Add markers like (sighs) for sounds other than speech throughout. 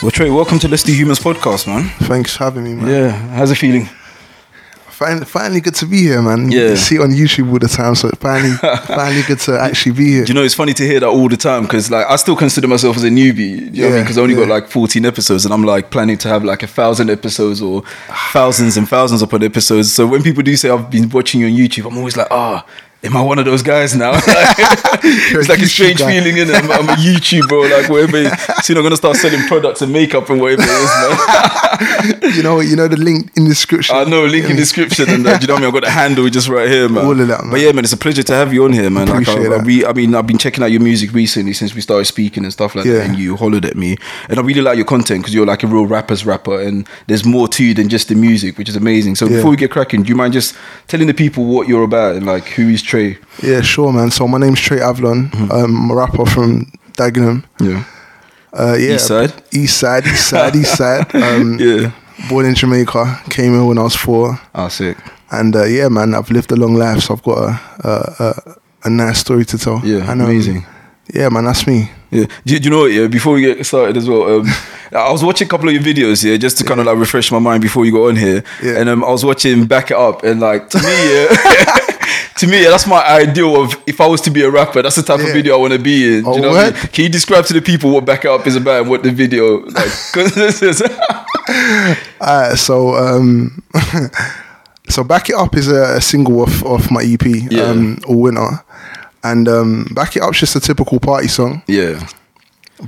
Well, Trey, welcome to Let's Do Humans podcast, man. Thanks for having me, man. Yeah, how's it feeling? Fin- finally good to be here, man. Yeah. You see it on YouTube all the time, so finally, (laughs) finally good to actually be here. Do you know it's funny to hear that all the time because like I still consider myself as a newbie. You know what I mean? Yeah, Because I only got like 14 episodes, and I'm like planning to have like a thousand episodes or thousands and thousands upon episodes. So when people do say I've been watching you on YouTube, I'm always like, ah. Am I one of those guys now? (laughs) (laughs) it's like a strange guy. feeling, innit? I'm, I'm a YouTube bro, like whatever. (laughs) Soon I'm gonna start selling products and makeup and whatever it is, man. you know, you know the link in the description. I know, link in description and. Uh, do you know what I mean? I've got the handle just right here, man. All of that, man. But yeah, man, it's a pleasure to have you on here, man. Like, Appreciate I, I, that. re- I mean, I've been checking out your music recently since we started speaking and stuff like Yeah. that, and you hollered at me. And I really like your content because you're like a real rapper's rapper, and there's more to you than just the music, which is amazing. So Yeah. before we get cracking, do you mind just telling the people what you're about and like who is Trey? Yeah, sure, man. So my name's Trey Avlon. Mm-hmm. Um, I'm a rapper from Dagenham. Yeah. Uh, yeah, East side? East side, East side, East side. (laughs) Um, Yeah. Born in Jamaica, came here when I was four, Ah, sick. and uh, yeah, man, I've lived a long life, so I've got a a, a, a nice story to tell. Yeah, and, um, amazing. Yeah, man, that's me. Yeah. Do, do you know? Yeah. Before we get started as well, um, (laughs) I was watching a couple of your videos. Yeah, just to kind of like refresh my mind before you got on here. Yeah. And um, I was watching Back It Up, and like to me, yeah. (laughs) To me, yeah, that's my ideal of if I was to be a rapper, that's the type of video I want to be in. Do Oh, you know what I mean? Can you describe to the people what Back It Up is about and what the video like? (laughs) is Alright, so um, so back it up is a, a single off off my EP, Yeah. um, All Winter, and um, back it up's just a typical party song. yeah.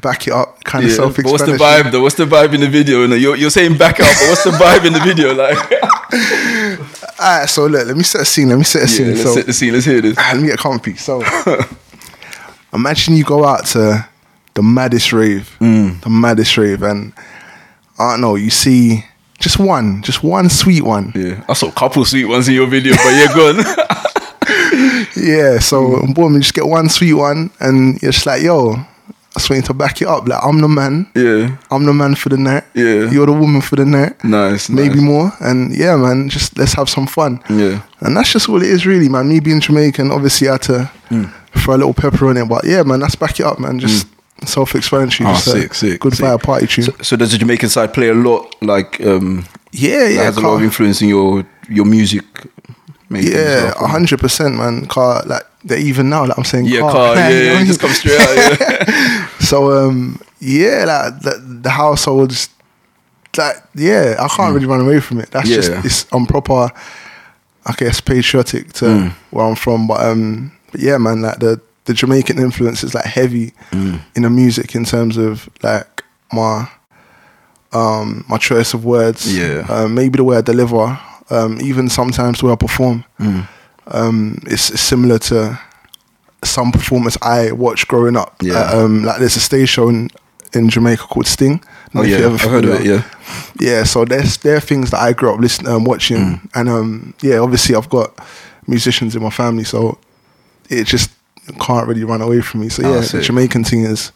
Back it up, kind of self But what's the vibe though? What's the vibe in the video? You're, you're saying back up, but what's the vibe in the video? Like, (laughs) Alright, so look, let me set a scene. Let me set a yeah, scene. let's so set the scene. Let's hear this. Ah, let me get comfy. So (laughs) imagine you go out to the maddest rave, Mm. the maddest rave, and I don't know, you see just one, just one sweet one. Yeah, I saw a couple sweet ones in your video, but yeah, go on. (laughs) Yeah, so Mm. boom, you just get one sweet one, and you're just like, yo, I just want you to back it up. Like, I'm the man. yeah, I'm the man for the night. Yeah. You're the woman for the night. nice. Maybe nice. more. And yeah, man, just let's have some fun. Yeah. And that's just all it is, really, man. Me being Jamaican, obviously, I had to Mm. throw a little pepper on it. But yeah, man, let's back it up, man. Just self explanatory. Oh, just sick, sick. Good sick. vibe party tune. So, so does the Jamaican side play a lot? Like, um, yeah, yeah. has a lot of influence in your your music. Yeah, a hundred percent, man. Car like they're even now, like I'm saying, Yeah, car, car. Yeah, you know yeah, I (laughs) just comes straight out. Yeah. (laughs) So um, yeah, like the, the households, like yeah, I can't really run away from it. That's just Hmm. It's I'm proper, I guess patriotic to Hmm. where I'm from. But um, but yeah, man, like the the Jamaican influence is like heavy Hmm. in the music in terms of like my um my choice of words. Yeah. uh, maybe the way I deliver. Um, even sometimes way I perform. Hmm. Um, it's, it's similar to some performance I watched growing up. Yeah. Uh, um, like there's a stage show in, in Jamaica called Sting. Oh If yeah, I've heard of it. Yeah, Yeah, so there's there are things that I grew up listening, um, watching, Mm. and um, yeah, obviously I've got musicians in my family, so it just can't really run away from me. So Oh, yeah, the. Jamaican thing is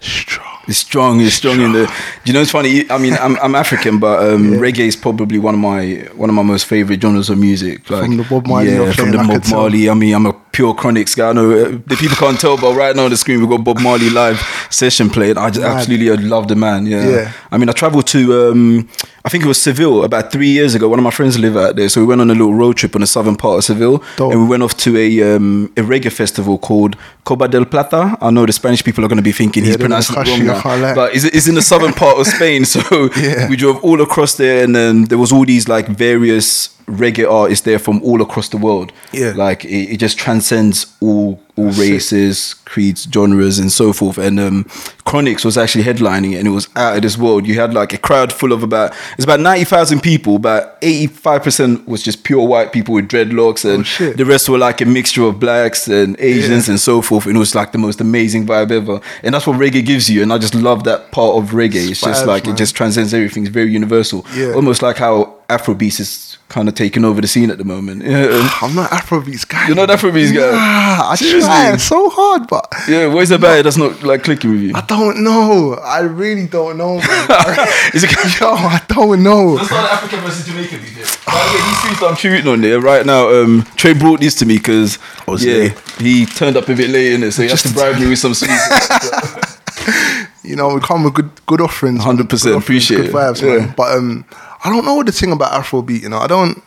strong. It's strong. It's strong in the. Do you know, it's funny. I mean, I'm I'm African, but um, reggae is probably one of my one of my most favorite genres of music. Like, From the Bob Marley yeah, from the Bob. Marley. I mean, I'm a pure Chronixx guy. I know uh, the people can't tell, but right now on the screen we've got Bob Marley live session playing. I just absolutely love the man. Yeah. Yeah. I mean, I traveled to. Um, I think it was Seville about three years ago. One of my friends live out there, so we went on a little road trip on the southern part of Seville, Dope. and we went off to a um, a reggae festival called Coba del Plata. I know the Spanish people are going to be thinking Yeah, he's pronouncing it wrong now, but it's, it's in the southern part of Spain. (laughs) So Yeah. we drove all across there, and then there was all these like various reggae artists there from all across the world. Yeah. like it, it just transcends all all races, creeds, genres, and so forth. And um, Chronixx was actually headlining it, and it was out of this world. You had like a crowd full of about it's about ninety thousand people. but eighty five percent was just pure white people with dreadlocks, and Oh, the rest were like a mixture of blacks and Asians Yeah. and so forth. And it was like the most amazing vibe ever. And that's what reggae gives you. And I just love that part of reggae. It's just like man. it just transcends everything. It's very universal. Yeah. Almost like how Afrobeats is kind of taking over the scene at the moment. Yeah. (laughs) I'm not Afrobeats guy. You're not Afrobeats guy? Nah, I (laughs) Seriously? try so hard, but Yeah, what is it about it that's not like clicking with you? I don't know. I really don't know, man. (laughs) Is it Yo, I don't know. Let's start Africa versus Jamaica beat it. By the way, these tweets that I'm shooting on there right now, um, Trey brought these to me because was yeah, late. he turned up a bit late in it, so he has to bribe me with some sweets. (laughs) (laughs) You know, we come with good good offerings. 100%, Good appreciate good it. vibes, Yeah. man. But um, I don't know the thing about Afrobeat. You know, I don't.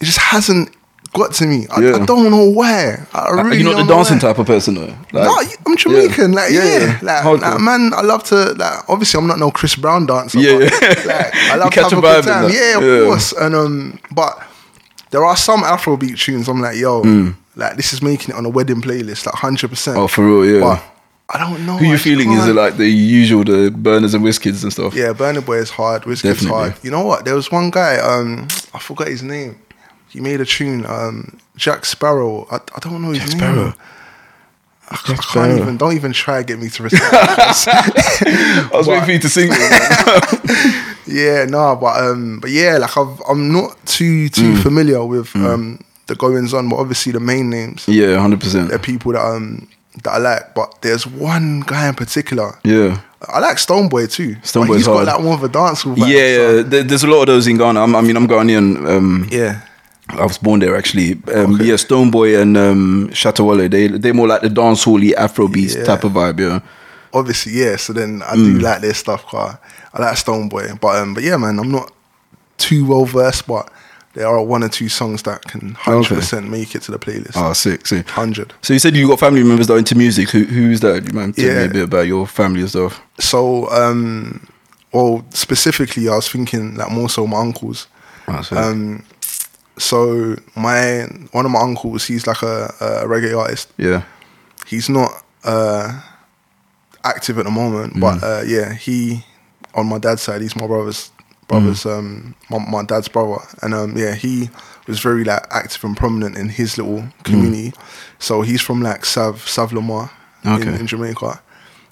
It just hasn't got to me. I, Yeah. I don't know why. I really You're not the dancing why. type of person though. Like, no, I'm Jamaican. Like, Yeah, yeah, yeah. Like, Hardcore. like, man, I love to. Like, obviously, I'm not no Chris Brown dancer. Yeah, but, yeah. Like, I (laughs) love to have a good time. Yeah, of Yeah. course. And um, but there are some Afrobeat tunes. I'm like, yo, like this is making it on a wedding playlist, like hundred percent. Oh, for real, yeah. But I don't know. Who you feeling? Is can't- it like the usual, the burners and whiskies and stuff? Yeah, Burna Boy is hard. Definitely. hard. You know what? There was one guy. Um, I forgot his name. He made a tune. Um, Jack Sparrow. I, I don't know his Jack name. Sparrow. I, I Jack can't Sparrow. even. Don't even try to get me to recite. (laughs) I was waiting for you to sing it. (laughs) yeah, no, but um, but yeah, like I've, I'm not too too Mm. familiar with um the goings on, but obviously the main names. yeah, hundred percent. They're people that um that I like, but there's one guy in particular. Yeah. I like Stonebwoy too. Stonebwoy's But he's got hard. like more of a vibe. Yeah, so- yeah. There's a lot of those in Ghana. I'm, I mean, I'm Ghanaian. Um, yeah. I was born there actually. Um, Okay. Yeah, Stonebwoy and um, Shatta Wale, they they're more like the dancehall Afrobeats Yeah. type of vibe. Yeah. obviously, yeah. So then I Mm. do like their stuff. Quite. I like Stonebwoy, but um, but yeah, man, I'm not too well versed, but there are one or two songs that can hundred percent make it to the playlist. Oh, sick, sick. Hundred. So you said you got family members that are into music. Who who's that? Do you mind telling me a bit about your family and stuff? So um, well, specifically, I was thinking like more so my uncles. Oh. Um, so my one of my uncles, he's like a, a reggae artist. yeah. He's not uh, active at the moment, Mm. but uh, yeah, he on my dad's side, he's my brother's brother's Mm. um my, my dad's brother, and um yeah, he was very like active and prominent in his little community. So he's from like Sav Sav Lamar in, Okay. in Jamaica,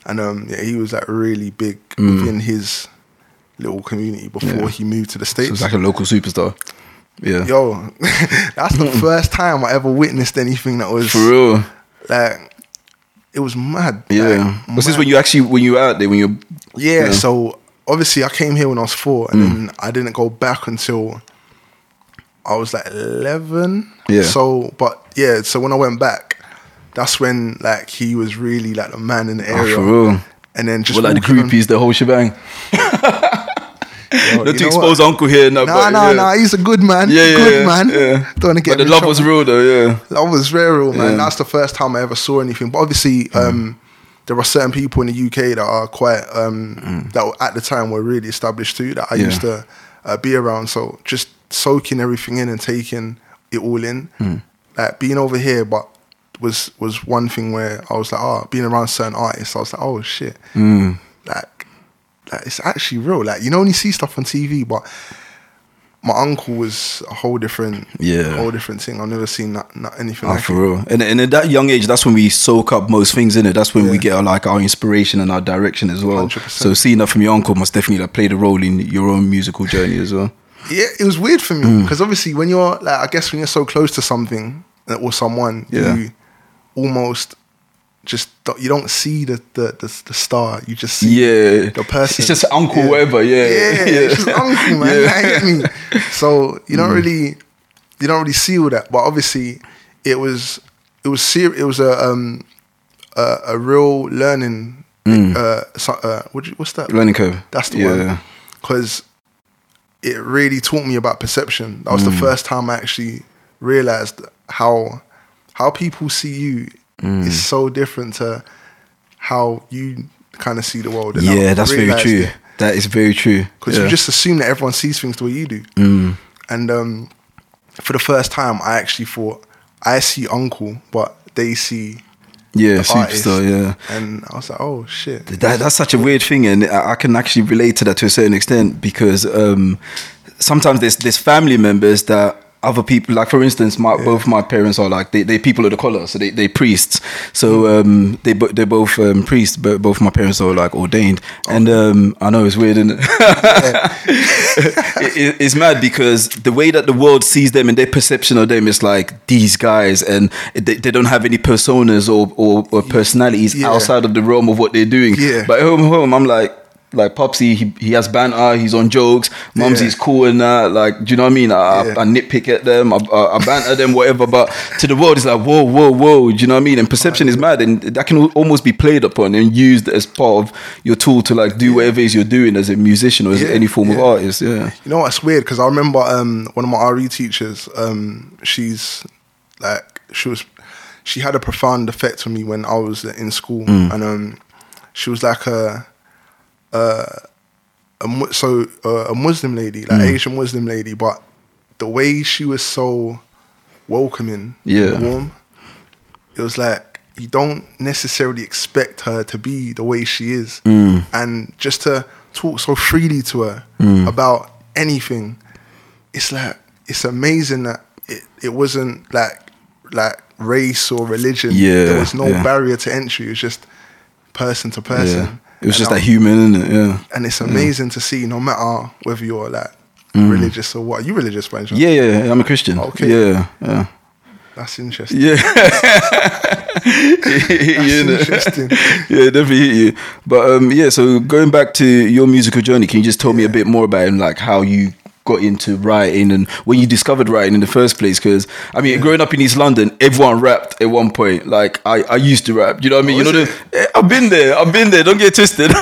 and um yeah, he was like really big Mm. within his little community before Yeah. he moved to the So states. it's like a local superstar. Yeah. Yo, (laughs) that's the hmm. first time I ever witnessed anything that was For real. like it was mad. Yeah. Like, Was this when you actually when you were out there when you're Yeah, Yeah. so obviously I came here when I was four, and hmm. then I didn't go back until I was like eleven. Yeah. So, but yeah, so when I went back, that's when like he was really like the man in the Oh, area. for real. And then just well, like the walking on- groupies, the whole shebang. (laughs) Yo, Not you to expose what? Uncle here, no, Nah, but yeah. nah. He's a good man. Yeah, yeah, good yeah, man. yeah. Don't want to get But the love trouble. was real though, yeah. Love was very real, man. That's the first time I ever saw anything. But obviously, um, there are certain people in the UK that are quite um, that at the time were really established too. That I Mm. Used to uh, be around. So just soaking everything in and taking it all in, Mm. like being over here, but was was one thing where I was like, oh, being around certain artists, I was like, oh shit, Mm. Like, it's actually real. Like you know, when you see stuff on TV, but my uncle was a whole different, Yeah. whole different thing. I've never seen that, not anything Oh, like for it. real. And, and at that young age, that's when we soak up most things in it. That's when we get our, like our inspiration and our direction as well. 100%. So seeing that from your uncle must definitely like, played a role in your own musical journey as well. Yeah, it was weird for me Mm. because obviously when you're like, I guess when you're so close to something or someone, Yeah. you almost just you don't see the the, the, the star. You just see Yeah, the person. It's just uncle, Yeah. whatever. Yeah, yeah, it's just (laughs) uncle, man. (laughs) Yeah. Mm. Like. So you don't really, you don't really see all that. But obviously, it was it was ser- it was a um a, a real learning. Uh, so, uh, what what's that? Mm. Learning curve. That's the yeah. one. Because it really taught me about perception. That was Mm. the first time I actually realized how how people see you Mm. is so different to how you kind of see the world. And Yeah, that's very true. it. That is very true. Because yeah. Mm. you just assume that everyone sees things the way you do. And um, for the first time, I actually thought, I see Uncle, but they see yeah, the artist. Yeah. And I was like, oh, shit. That, that's such a weird thing, and I, I can actually relate to that to a certain extent because um, sometimes there's there's family members that other people like for instance my both my parents are like they they people of the color so they they priests. So um they they're both um priests but both my parents are like ordained. And um I know it's weird isn't it? (laughs) It- it- it's mad because the way that the world sees them and their perception of them is like these guys and they, they don't have any personas or or, or personalities Yeah. outside of the realm of what they're doing. Yeah. but at home home I'm like like Popsy, he, he has banter, he's on jokes. Mumsy's Yeah. cool and that. Like, do you know what I mean? I, I- Yeah. I, nitpick at them, I, I, I banter them, whatever. But to the world, it's like, whoa, whoa, whoa. Do you know what I mean? And perception is mad, and that can almost be played upon and used as part of your tool to like do whatever it is you're doing as a musician or as Yeah, any form of artist. Yeah. You know what's weird? Because I remember um, one of my RE teachers. Um, she's like she was, she had a profound effect on me when I was in school, and um, she was like a, a, a so uh, a Muslim lady, like hmm. Asian Muslim lady, but the way she was so welcoming, Yeah. warm, it was like you don't necessarily expect her to be the way she is, hmm. and just to talk so freely to her hmm. about anything, it's like it's amazing that it, it wasn't like like race or religion. Yeah, there was no yeah. barrier to entry. It was just person to person. Yeah. It was And just I'm- that human, isn't it? Yeah. and it's amazing to see, no matter whether you're like religious or what. Are you religious, by? Mm. Yeah, yeah, yeah, I'm a Christian. Okay. Yeah, yeah. That's interesting. Yeah. (laughs) That's interesting. (laughs) yeah, definitely hit you. But um, yeah, so going back to your musical journey, can you just tell me a bit more about and like how you got into writing and when you discovered writing in the first place? Because I mean, growing up in East London, everyone rapped at one point. Like I, I used to rap. You know what I mean? Oh, you know, the, eh, I've been there. I've been there. Don't get twisted. (laughs)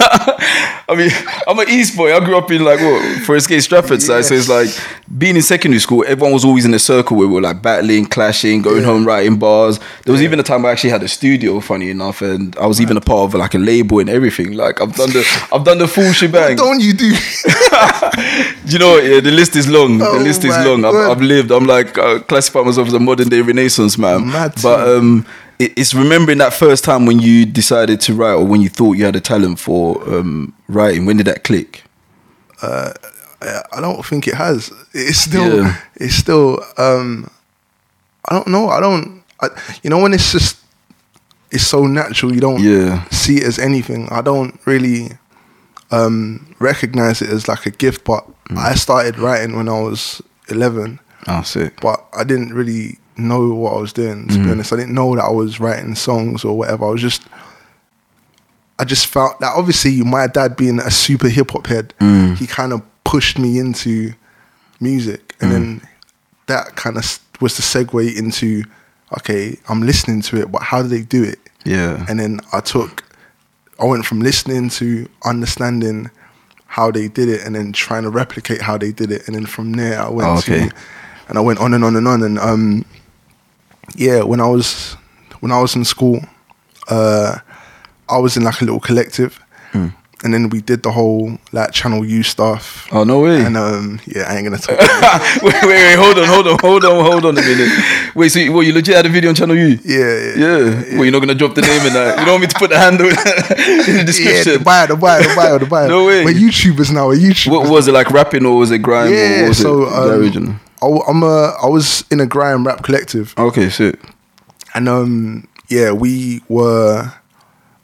I mean, I'm an East boy. I grew up in like what Forest Gate, Stratford side. So it's like being in secondary school. Everyone was always in a circle where we were like battling, clashing, going Yeah. home, writing bars. There was even a time I actually had a studio. Funny enough, and I was even a part of like a label and everything. Like I've done the I've done the full shebang. Don't you do? (laughs) Do you know? Yeah, the list is long. Oh the list is long. I've, I've lived. I'm like uh, classify myself as a modern day Renaissance man. Mad but um, it, it's remembering that first time when you decided to write, or when you thought you had a talent for um, writing. When did that click? I don't think it has. It's still. Yeah. It's still. Um, I don't know. I don't. I, you know when it's just. It's so natural. You don't Yeah. see it as anything. I don't really um, recognize it as like a gift. But Mm. I started writing when I was eleven. Oh, sick. but I didn't really know what I was doing. To be honest, I didn't know that I was writing songs or whatever. I was just, I just felt that obviously my dad being a super hip hop head, he kind of pushed me into music, and then that kind of was the segue into, okay, I'm listening to it, but how do they do it? Yeah. And then I took, I went from listening to understanding how they did it and then trying to replicate how they did it. And then from there, I went Oh, okay. to, and I went on and on and on. And um, yeah, when I was, when I was in school, uh, I was in like a little collective. Hmm. And then we did the whole like Channel U stuff. Oh no way. And um, yeah, I ain't gonna talk. (laughs) wait, wait, wait, hold on, hold on, hold on, hold on a minute. Wait, so you, what, you legit had a video on Channel U? Yeah, yeah, Yeah. Well, you're not gonna drop the name in that. You don't want me to put the handle (laughs) in the description. Yeah, the bio, the bio, the bio, the bio. No way. We're YouTubers now. We're YouTubers. what was it like rapping or was it grime or Yeah, was so it the um, original? I, I'm a, I was in a grime rap collective, Okay, sick. and um, yeah, we were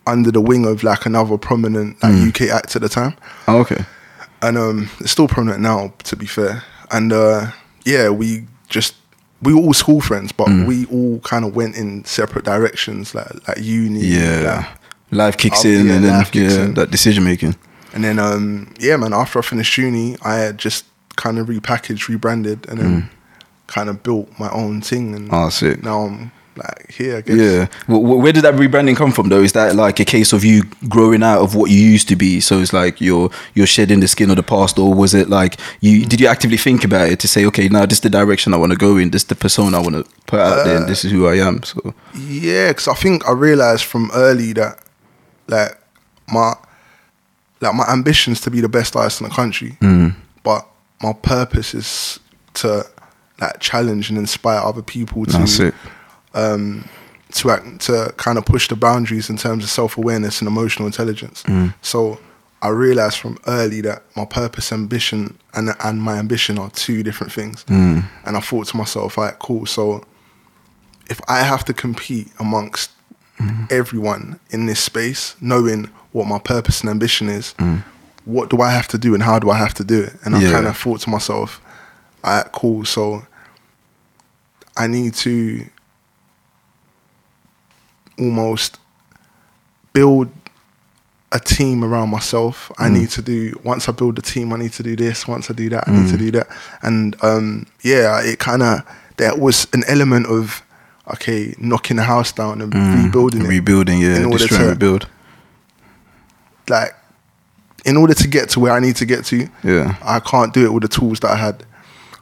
under the wing of like another prominent like, UK act at the time, Oh, okay. and um, it's still prominent now, to be fair. And uh, yeah, we just we were all school friends, but Mm. we all kind of went in separate directions, like like uni, Yeah. Life kicks Oh, in yeah, and then yeah, in. that decision making. And then, um, yeah, man, after I finished uni, I had just kind of repackaged, rebranded, and then kind of built my own thing. And Oh, sick. now I'm like here, I guess. Yeah. Wh- Where did that rebranding come from though? Is that like a case of you growing out of what you used to be? So it's like you're you're shedding the skin of the past, or was it like you did you actively think about it to say, okay, now this is the direction I want to go in, this is the persona I want to put out there, and this is who I am. So Yeah, because I think I realized from early that, like, my, like my ambitions to be the best artist in the country, Mm. but my purpose is to like challenge and inspire other people to That's it. Um, to act, to kind of push the boundaries in terms of self awareness and emotional intelligence. Mm. So I realized from early that my purpose, ambition, and and my ambition are two different things. Mm. And I thought to myself, all right, cool. So if I have to compete amongst everyone in this space, knowing what my purpose and ambition is, what do I have to do and how do I have to do it? And I Yeah. kind of thought to myself, all right, cool. So I need to almost build a team around myself. I need to do once I build a team, I need to do this. Once I do that, I need to do that. And um, yeah, it kind of there was an element of okay, knocking the house down and rebuilding it. rebuilding, yeah, in order to- rebuild. Like in order to get to where I need to get to, Yeah. I can't do it with the tools that I had.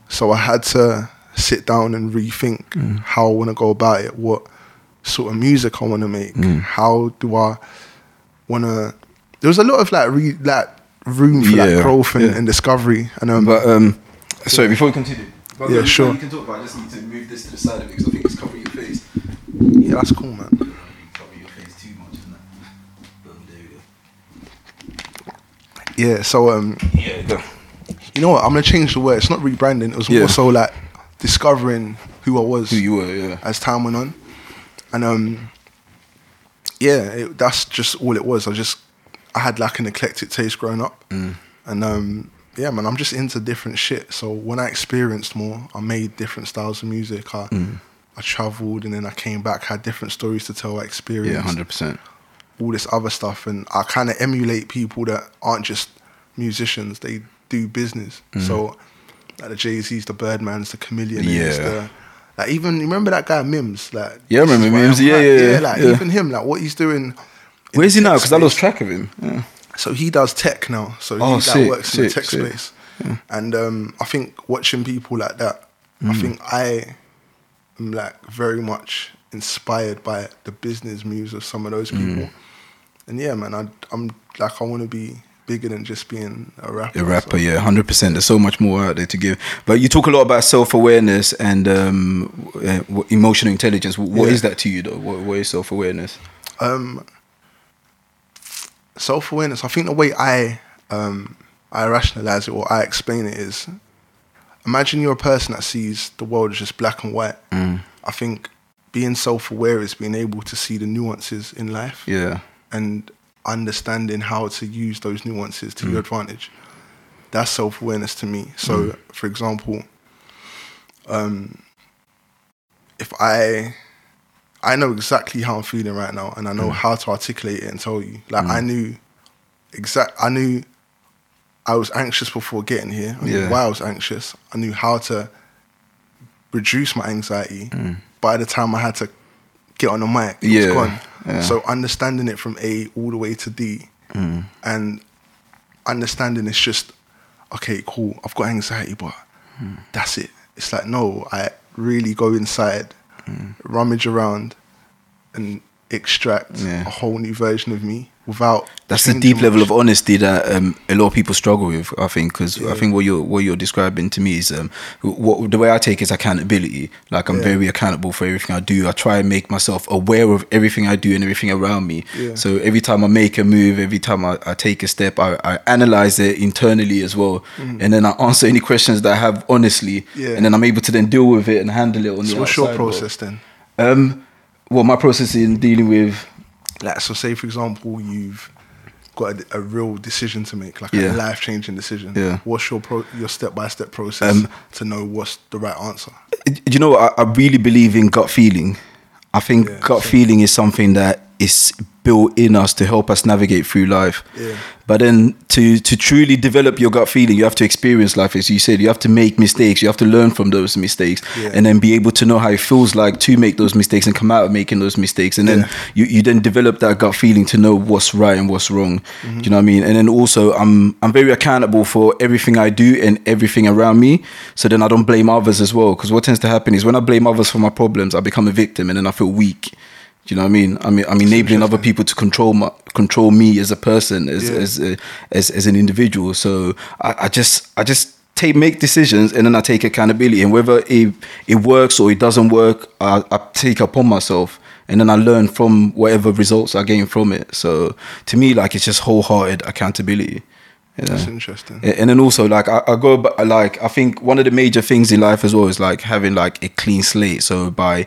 So I had to sit down and rethink Mm. how I want to go about it, what sort of music I want to make, Mm. how do I want to. There was a lot of like re, like room for Yeah, like growth and, yeah. and discovery, and um, But um, sorry, before we continue. But Yeah, um, sure. You can talk about. I just need to move this to the side of it because I think it's covering your face. yeah, that's cool, man. Cover your face too much, isn't it? Boom, there we go. Yeah, so um, Yeah, go. you know what? I'm gonna change the word. It's not rebranding. It was Yeah. more so like discovering who I was. Who you were, yeah. as time went on, and um, yeah, it, that's just all it was. I just I had like an eclectic taste growing up, Mm. and um, yeah, man, I'm just into different shit. So when I experienced more, I made different styles of music. I Mm. I traveled, and then I came back, had different stories to tell. I experienced Yeah, hundred percent. all this other stuff, and I kind of emulate people that aren't just musicians; they do business. Mm. So, like the Jay Z's, the Birdmans, the Chamillionaire, Yeah. the like even remember that guy Mims, like Yeah, I remember this is why Mims. I'm Yeah, like- yeah, yeah, like yeah. even him, like what he's doing. Where is he now? Because I lost track of him. Yeah. So he does tech now. So Oh, he sick, works in the tech sick. space, and um, I think watching people like that, I Mm. think I am like very much inspired by the business moves of some of those Mm. people. And yeah, man, I, I'm like I want to be bigger than just being a rapper. A rapper, so- yeah, hundred percent. There's so much more out there to give. But you talk a lot about self awareness and um, uh, emotional intelligence. Wh- What is Yeah. that to you, though? What, what is self awareness? Um, self awareness. I think the way I um, I rationalize it or I explain it is, imagine you're a person that sees the world as just black and white. I think being self aware is being able to see the nuances in life Yeah, and understanding how to use those nuances to your mm. advantage. That's self awareness to me. So, mm. for example, um, if I I know exactly how I'm feeling right now, and I know mm. how to articulate it and tell you. Like I knew exact. I knew I was anxious before getting here. I knew Yeah. why I was anxious. I knew how to reduce my anxiety. By the time I had to get on the mic, it Yeah, was gone. Yeah. So understanding it from A all the way to D, mm. and understanding it's just okay, cool. I've got anxiety, but mm. that's it. It's like no, I really go inside, mm. rummage around, and extract Yeah. a whole new version of me without. that's the deep level of honesty that um, a lot of people struggle with. I think because I think what you're what you're describing to me is um, what the way I take is accountability. Like I'm Yeah. very accountable for everything I do. I try and make myself aware of everything I do and everything around me. Yeah. So every time I make a move, every time I, I take a step, I, I analyze it internally as well, and then I answer any questions that I have honestly. Yeah. and then I'm able to then deal with it and handle it on So the what's your world. process then? Um, well, my process in dealing with Like, so say for example, you've got a, a real decision to make, like Yeah. a life changing decision. Yeah. What's your pro- your step by step process Um, to know what's the right answer? Do you know what? I, I really believe in gut feeling. I think Yeah, gut feeling is something that is built in us to help us navigate through life. Yeah. But then to to truly develop your gut feeling, you have to experience life, as you said. You have to make mistakes. You have to learn from those mistakes, Yeah. and then be able to know how it feels like to make those mistakes and come out of making those mistakes. And then Yeah. you, you then develop that gut feeling to know what's right and what's wrong. Mm-hmm. Do you know what I mean? And then also, I'm I'm very accountable for everything I do and everything around me. So then I don't blame others as well. Because what tends to happen is when I blame others for my problems, I become a victim, and then I feel weak. Do you know what I mean? I mean, I'm enabling other people to control my control me as a person, as Yeah. as, a, as as an individual. So I, I just I just take make decisions and then I take accountability. And whether it it works or it doesn't work, I, I take upon myself and then I learn from whatever results I gain from it. So to me, like it's just wholehearted accountability. you know. That's interesting. And then also like I, I go but like I think one of the major things in life as well is like having like a clean slate. So by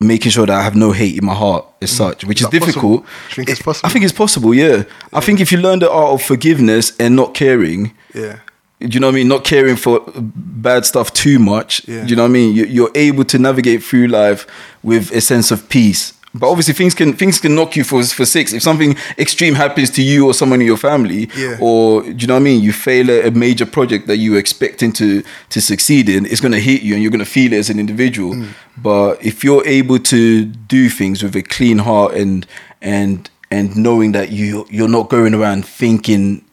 making sure that I have no hate in my heart as such, which is, Mm. that difficult. Think it's It- possible? I think it's possible. Yeah. I think if you learn the art of forgiveness and not caring, Yeah. do you know what I mean? Not caring for bad stuff too much. Yeah. Do you know what I mean? You're able to navigate through life with a sense of peace. But obviously, things can things can knock you for for six. If something extreme happens to you or someone in your family, Yeah. or do you know what I mean? You fail a, a major project that you were expecting to to succeed in, it's gonna hit you, and you're gonna feel it as an individual. Mm. But if you're able to do things with a clean heart and and and knowing that you you're not going around thinking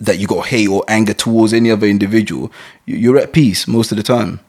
that you got hate or anger towards any other individual, you- you're at peace most of the time.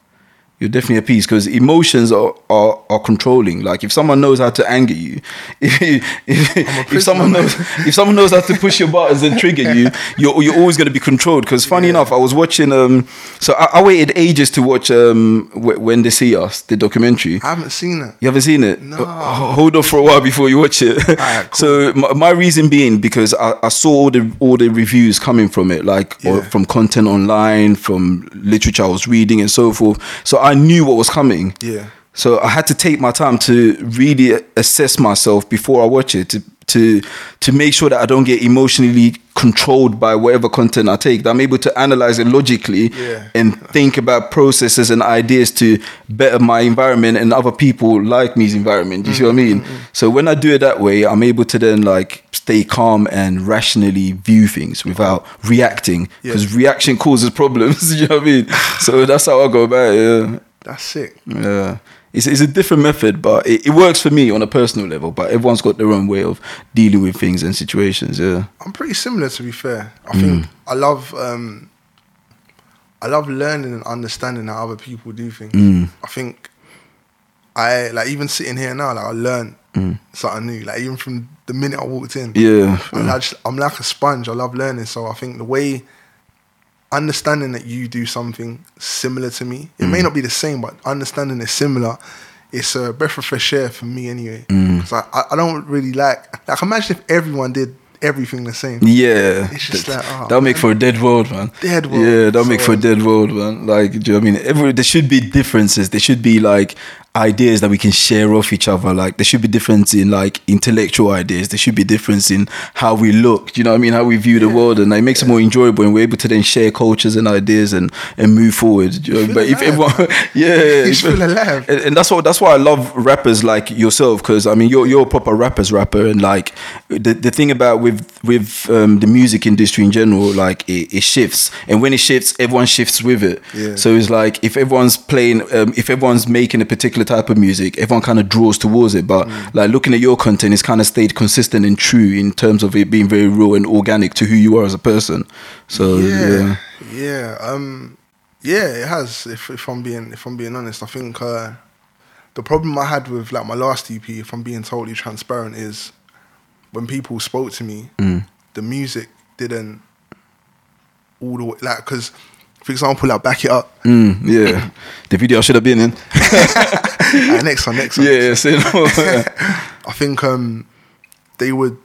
You're definitely at peace because emotions are, are are controlling. Like if someone knows how to anger you, (laughs) if, if, if someone knows (laughs) if someone knows how to push your buttons and trigger you, you're you're always going to be controlled. Because funny enough, I was watching. Um, so I, I waited ages to watch um when they see us the documentary. I haven't seen it. You haven't seen it? No. Hold off for a while before you watch it. Alright, (laughs) cool. So my, my reason being because I, I saw all the all the reviews coming from it, like or Yeah. from content online, from literature I was reading, and so forth. So I knew what was coming. Yeah. So I had to take my time to really assess myself before I watch it to to to make sure that I don't get emotionally controlled by whatever content I take. That I'm able to analyze it logically Yeah. and think about processes and ideas to better my environment and other people like me's environment. Do you see what I Mm-hmm, mean? So when I do it that way, I'm able to then like stay calm and rationally view things without reacting because reaction causes problems. (laughs) Do you know what I mean? So that's how I go about it. Yeah. That's sick. Yeah. It's, it's a different method, but it, it works for me on a personal level. But everyone's got their own way of dealing with things and situations. Yeah. I'm pretty similar to be fair. I think mm. I love um I love learning and understanding how other people do things. Mm. I think I like even sitting here now, like I learned mm. something new. Like even from the minute I walked in. Yeah. And I just, I'm like a sponge. I love learning. So I think the way understanding that you do something similar to me, it may mm. not be the same, but understanding it's similar. It's a breath of fresh air for me anyway. Mm. Because I, I, I don't really like like imagine if everyone did everything the same. Yeah, It's just That- like, oh, that'll make for a dead world, man. Dead world. Yeah, that'll make for a dead world, man. Like, do you know what I mean? Every there should be differences. There should be like ideas that we can share off each other. Like, there should be difference in like intellectual ideas. There should be difference in how we look. Do you know what I mean? How we view the world, and it makes it more enjoyable, and we're able to then share cultures and ideas and and move forward. You know? But if alive. everyone, (laughs) yeah, (laughs) You if- feel alive. and, and that's what that's why I love rappers like yourself because I mean you're you're a proper rappers rapper and like the the thing about with with um, the music industry in general like it, it shifts and when it shifts everyone shifts with it Yeah. so it's like if everyone's playing um, if everyone's making a particular type of music everyone kind of draws towards it but Mm. like looking at your content it's kind of stayed consistent and true in terms of it being very real and organic to who you are as a person so yeah, yeah, yeah, um, yeah, it has. If if I'm being if I'm being honest, I think uh, the problem I had with like my last EP, if I'm being totally transparent, is when people spoke to me, the music didn't all the way like because, for example, like back it up. Mm, yeah. the video I should have been in (laughs) Alright, next one, next one. yeah yeah. (laughs) I think um, they would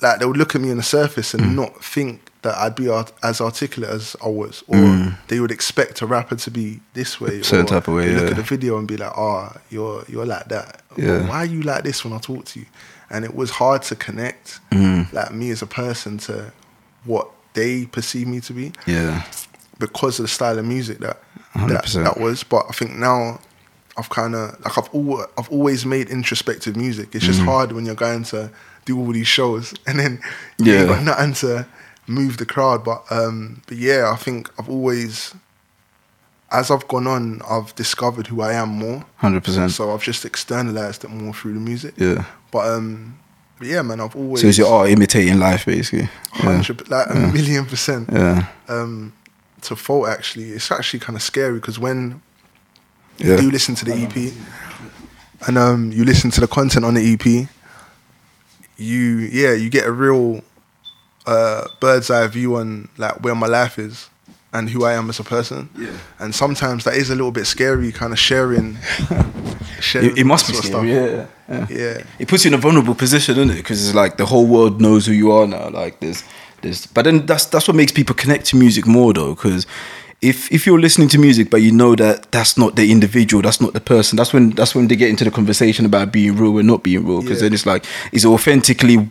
like they would look at me on the surface Mm. and not think that I'd be art- as articulate as I was, or they would expect a rapper to be this way, Mm. (laughs) Certain or type of way, they Look yeah. at the video and be like, "Oh, you're you're like that. Yeah. Why are you like this when I talk to you?" And it was hard to connect, Mm. like me as a person, to what they perceive me to be yeah because of the style of music that that, that was. But I think now I've kind of like I've al- I've always made introspective music. It's Mm-hmm. just hard when you're going to do all these shows (laughs) and then you Yeah. got nothing to move the crowd. But um, but yeah, I think I've always. As I've gone on, I've discovered who I am more. 100% So I've just externalized it more through the music. yeah But um, but yeah, man, I've always So it's your art imitating life, basically. Yeah. hundred like a million percent Yeah. um, to fault actually. It's actually kind of scary because when Yeah. you do listen to the EP and um, you listen to the content on the EP, you yeah you get a real uh, bird's eye view on like where my life is and who I am as a person. Yeah. And sometimes that is a little bit scary, kind of sharing (laughs) sharing it, it must be scary. Yeah, yeah. Yeah. It puts you in a vulnerable position, doesn't it? Because it's like the whole world knows who you are now. Like there's, there's. But then that's that's what makes people connect to music more, though. Because if if you're listening to music, but you know that that's not the individual, that's not the person. That's when that's when they get into the conversation about being real and not being real. Because Yeah. then it's like, is it authentically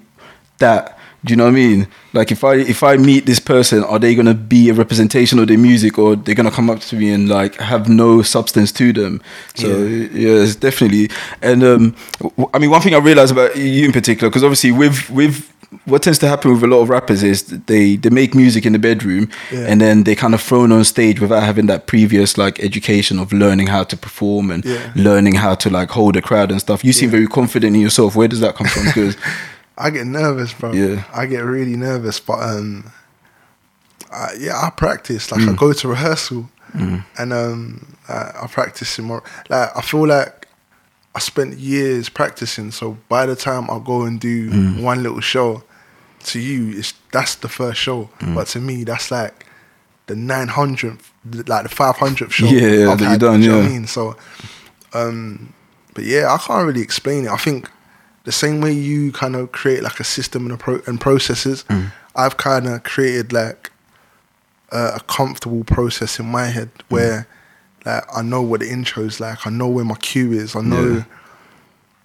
that? Do you know what I mean? Like if I if I meet this person, are they gonna be a representation of their music, or they're gonna come up to me and like have no substance to them? So yeah, it's definitely. And um, I mean, one thing I realized about you in particular, because obviously with with what tends to happen with a lot of rappers is they they make music in the bedroom, Yeah. and then they kind of thrown on stage without having that previous like education of learning how to perform and Yeah. learning how to like hold a crowd and stuff. You seem very confident in yourself. Where does that come from? Because (laughs) I get nervous, bro. Yeah. I get really nervous, but um, I, yeah, I practice. Like Mm. I go to rehearsal, and um, I, I practice in more. Like I feel like I spent years practicing. So by the time I go and do Mm. one little show, to you, it's that's the first show. Mm. But to me, that's like the nine hundredth, like the five hundredth show. Yeah, yeah, I've that you done, do you know what yeah. I mean? So, um, but yeah, I can't really explain it. I think the same way you kind of create like a system and a pro- and processes, Mm. I've kind of created like a, a comfortable process in my head where like I know what the intro is like, I know where my cue is, I know Yeah.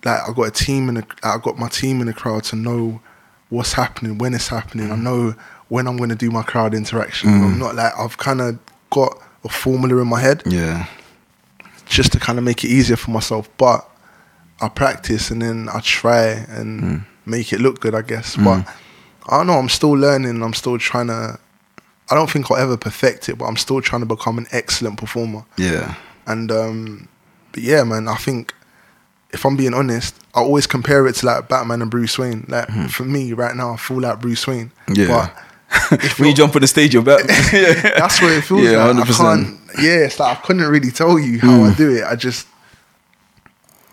like I got a team in the, I got my team in the crowd to know what's happening, when it's happening. Mm. I know when I'm going to do my crowd interaction. I'm not like I've kind of got a formula in my head yeah, just to kind of make it easier for myself. But I practice and then I try and Mm. make it look good, I guess. But I don't know. I'm still learning. I'm still trying to. I don't think I'll ever perfect it, but I'm still trying to become an excellent performer. yeah, And um, but yeah, man, I think if I'm being honest, I always compare it to like Batman and Bruce Wayne. Like for me right now, I feel like Bruce Wayne. Hmm. Yeah. But (laughs) if when you jump on the stage, you're back. (laughs) that's what it feels Yeah, like. 100%. I can't. Yeah, it's like I couldn't really tell you how Hmm. I do it. I just,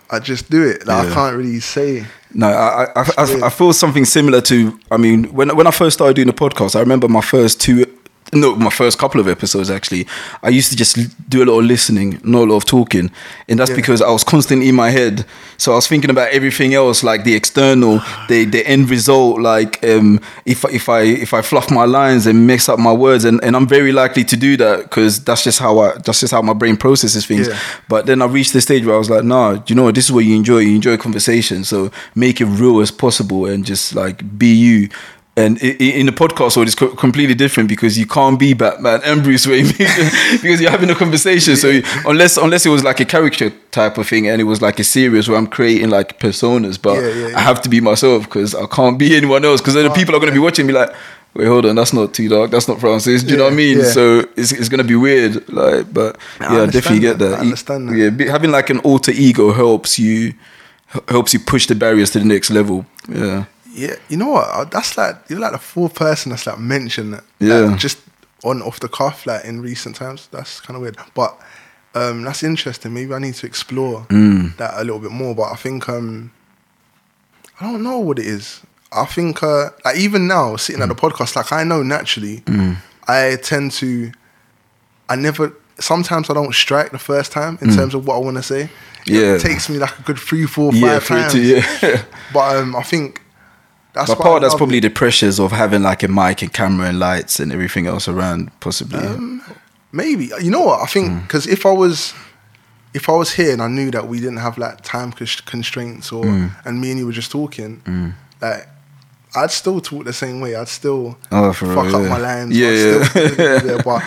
I just do it. Like Yeah. I can't really say. No, I, I, I. I, I feel something similar to. I mean, when when I first started doing the podcast, I remember my first two, no, my first couple of episodes actually. I used to just do a lot of listening, not a lot of talking, and that's Yeah. because I was constantly in my head. So I was thinking about everything else, like the external, the the end result. Like um, if if I if I fluff my lines and mix up my words, and, and I'm very likely to do that because that's just how I that's just how my brain processes things. Yeah. But then I reached the stage where I was like, nah, you know what? This is what you enjoy. You enjoy conversation. So make it real as possible and just like be you. And in the podcast world, it's completely different because you can't be Batman and Bruce Wayne (laughs) because you're having a conversation. So unless unless it was like a character type of thing and it was like a series where I'm creating like personas, but Yeah, yeah, I have to be myself because I can't be anyone else. Because then the oh, people are going to be watching me like, wait, hold on, that's not T Dog, that's not Francis. Do you know what I mean? yeah. So it's, it's going to be weird. Like, but I yeah, I definitely get that. that. I understand that. Yeah, having like an alter ego helps you helps you push the barriers to the next level. Yeah. Yeah, you know what? That's like you're like the fourth person that's like mentioned that. Yeah. Like, just on off the cuff, like in recent times. That's kind of weird, but um, that's interesting. Maybe I need to explore Mm. that a little bit more. But I think um, I don't know what it is. I think uh, like even now sitting Mm. at the podcast, like I know naturally, I tend to. I never. Sometimes I don't strike the first time in terms of what I want to say. Yeah, It Mm. Takes me like a good three, four, five Yeah, times. to- yeah. But um, I think that's But part of that's probably it. the pressures of having like a mic and camera and lights and everything else around, possibly. Um, Maybe you know what I think Mm. because if I was, if I was here and I knew that we didn't have like time constraints or Mm. and me and you were just talking, like I'd still talk the same way. I'd still Oh, fuck real, up yeah. my lines. Yeah, I'd yeah. Still (laughs) there, but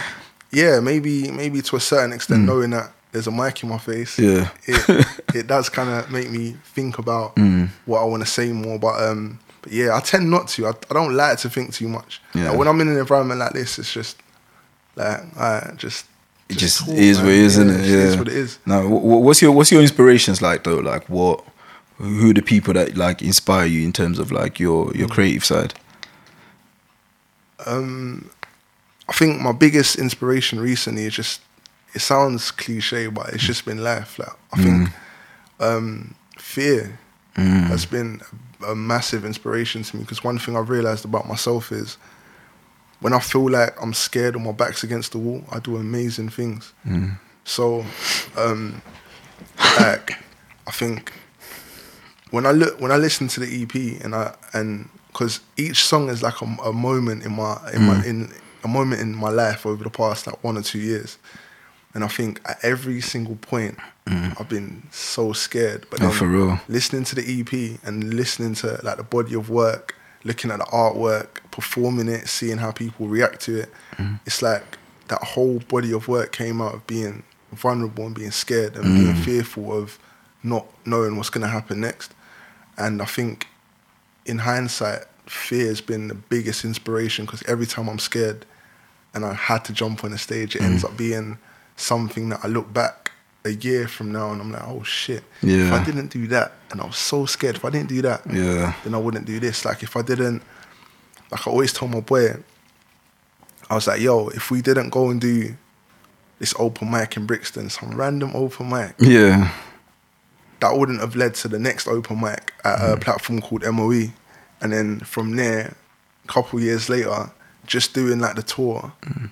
yeah, maybe maybe to a certain extent, knowing that there's a mic in my face, Mm. Yeah. it, it does kind of make me think about (laughs) Mm. what I want to say more. But um, but yeah, I tend not to. I, I don't like to think too much. Yeah. Like, when I'm in an environment like this, it's just like I just. it just talk, is what it man. is, isn't it? It Yeah. is what it is. Now, wh- wh- what's your what's your inspirations like though? Like, what who are the people that like inspire you in terms of like your Mm. your creative side? Um, I think my biggest inspiration recently is just. It sounds cliche, but it's just been life. Like I think um, fear has been a, massive inspiration to me because one thing I've realized about myself is when I feel like I'm scared or my back's against the wall, I do amazing things. So, um, like, I think when I look when I listen to the EP and I and because each song is like a, a moment in my in my in a moment in my life over the past like one or two years, and I think at every single point mm. I've been so scared. But then for real. listening to the EP and listening to like the body of work, looking at the artwork, performing it, seeing how people react to it, mm. it's like that whole body of work came out of being vulnerable and being scared and being mm. fearful of not knowing what's going to happen next. And I think in hindsight, fear has been the biggest inspiration because every time I'm scared and I had to jump on a stage, it ends up being something that I look back a year from now and I'm like, oh shit. If Yeah. I didn't do that and I was so scared, if I didn't do that, Yeah. then I wouldn't do this. Like if I didn't, like I always told my boy, I was like, yo, if we didn't go and do this open mic in Brixton, some random open mic, Yeah. that wouldn't have led to the next open mic at a mm. platform called MOE. And then from there, a couple years later, just doing like the tour, mm.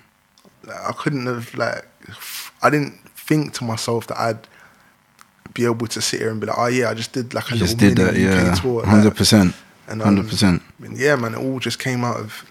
like, I couldn't have like, I didn't think to myself that I'd be able to sit here and be like, oh yeah, I just did like a just little did that, mini UK yeah. tour. Hundred percent. and, um, Hundred percent. yeah, man, it all just came out of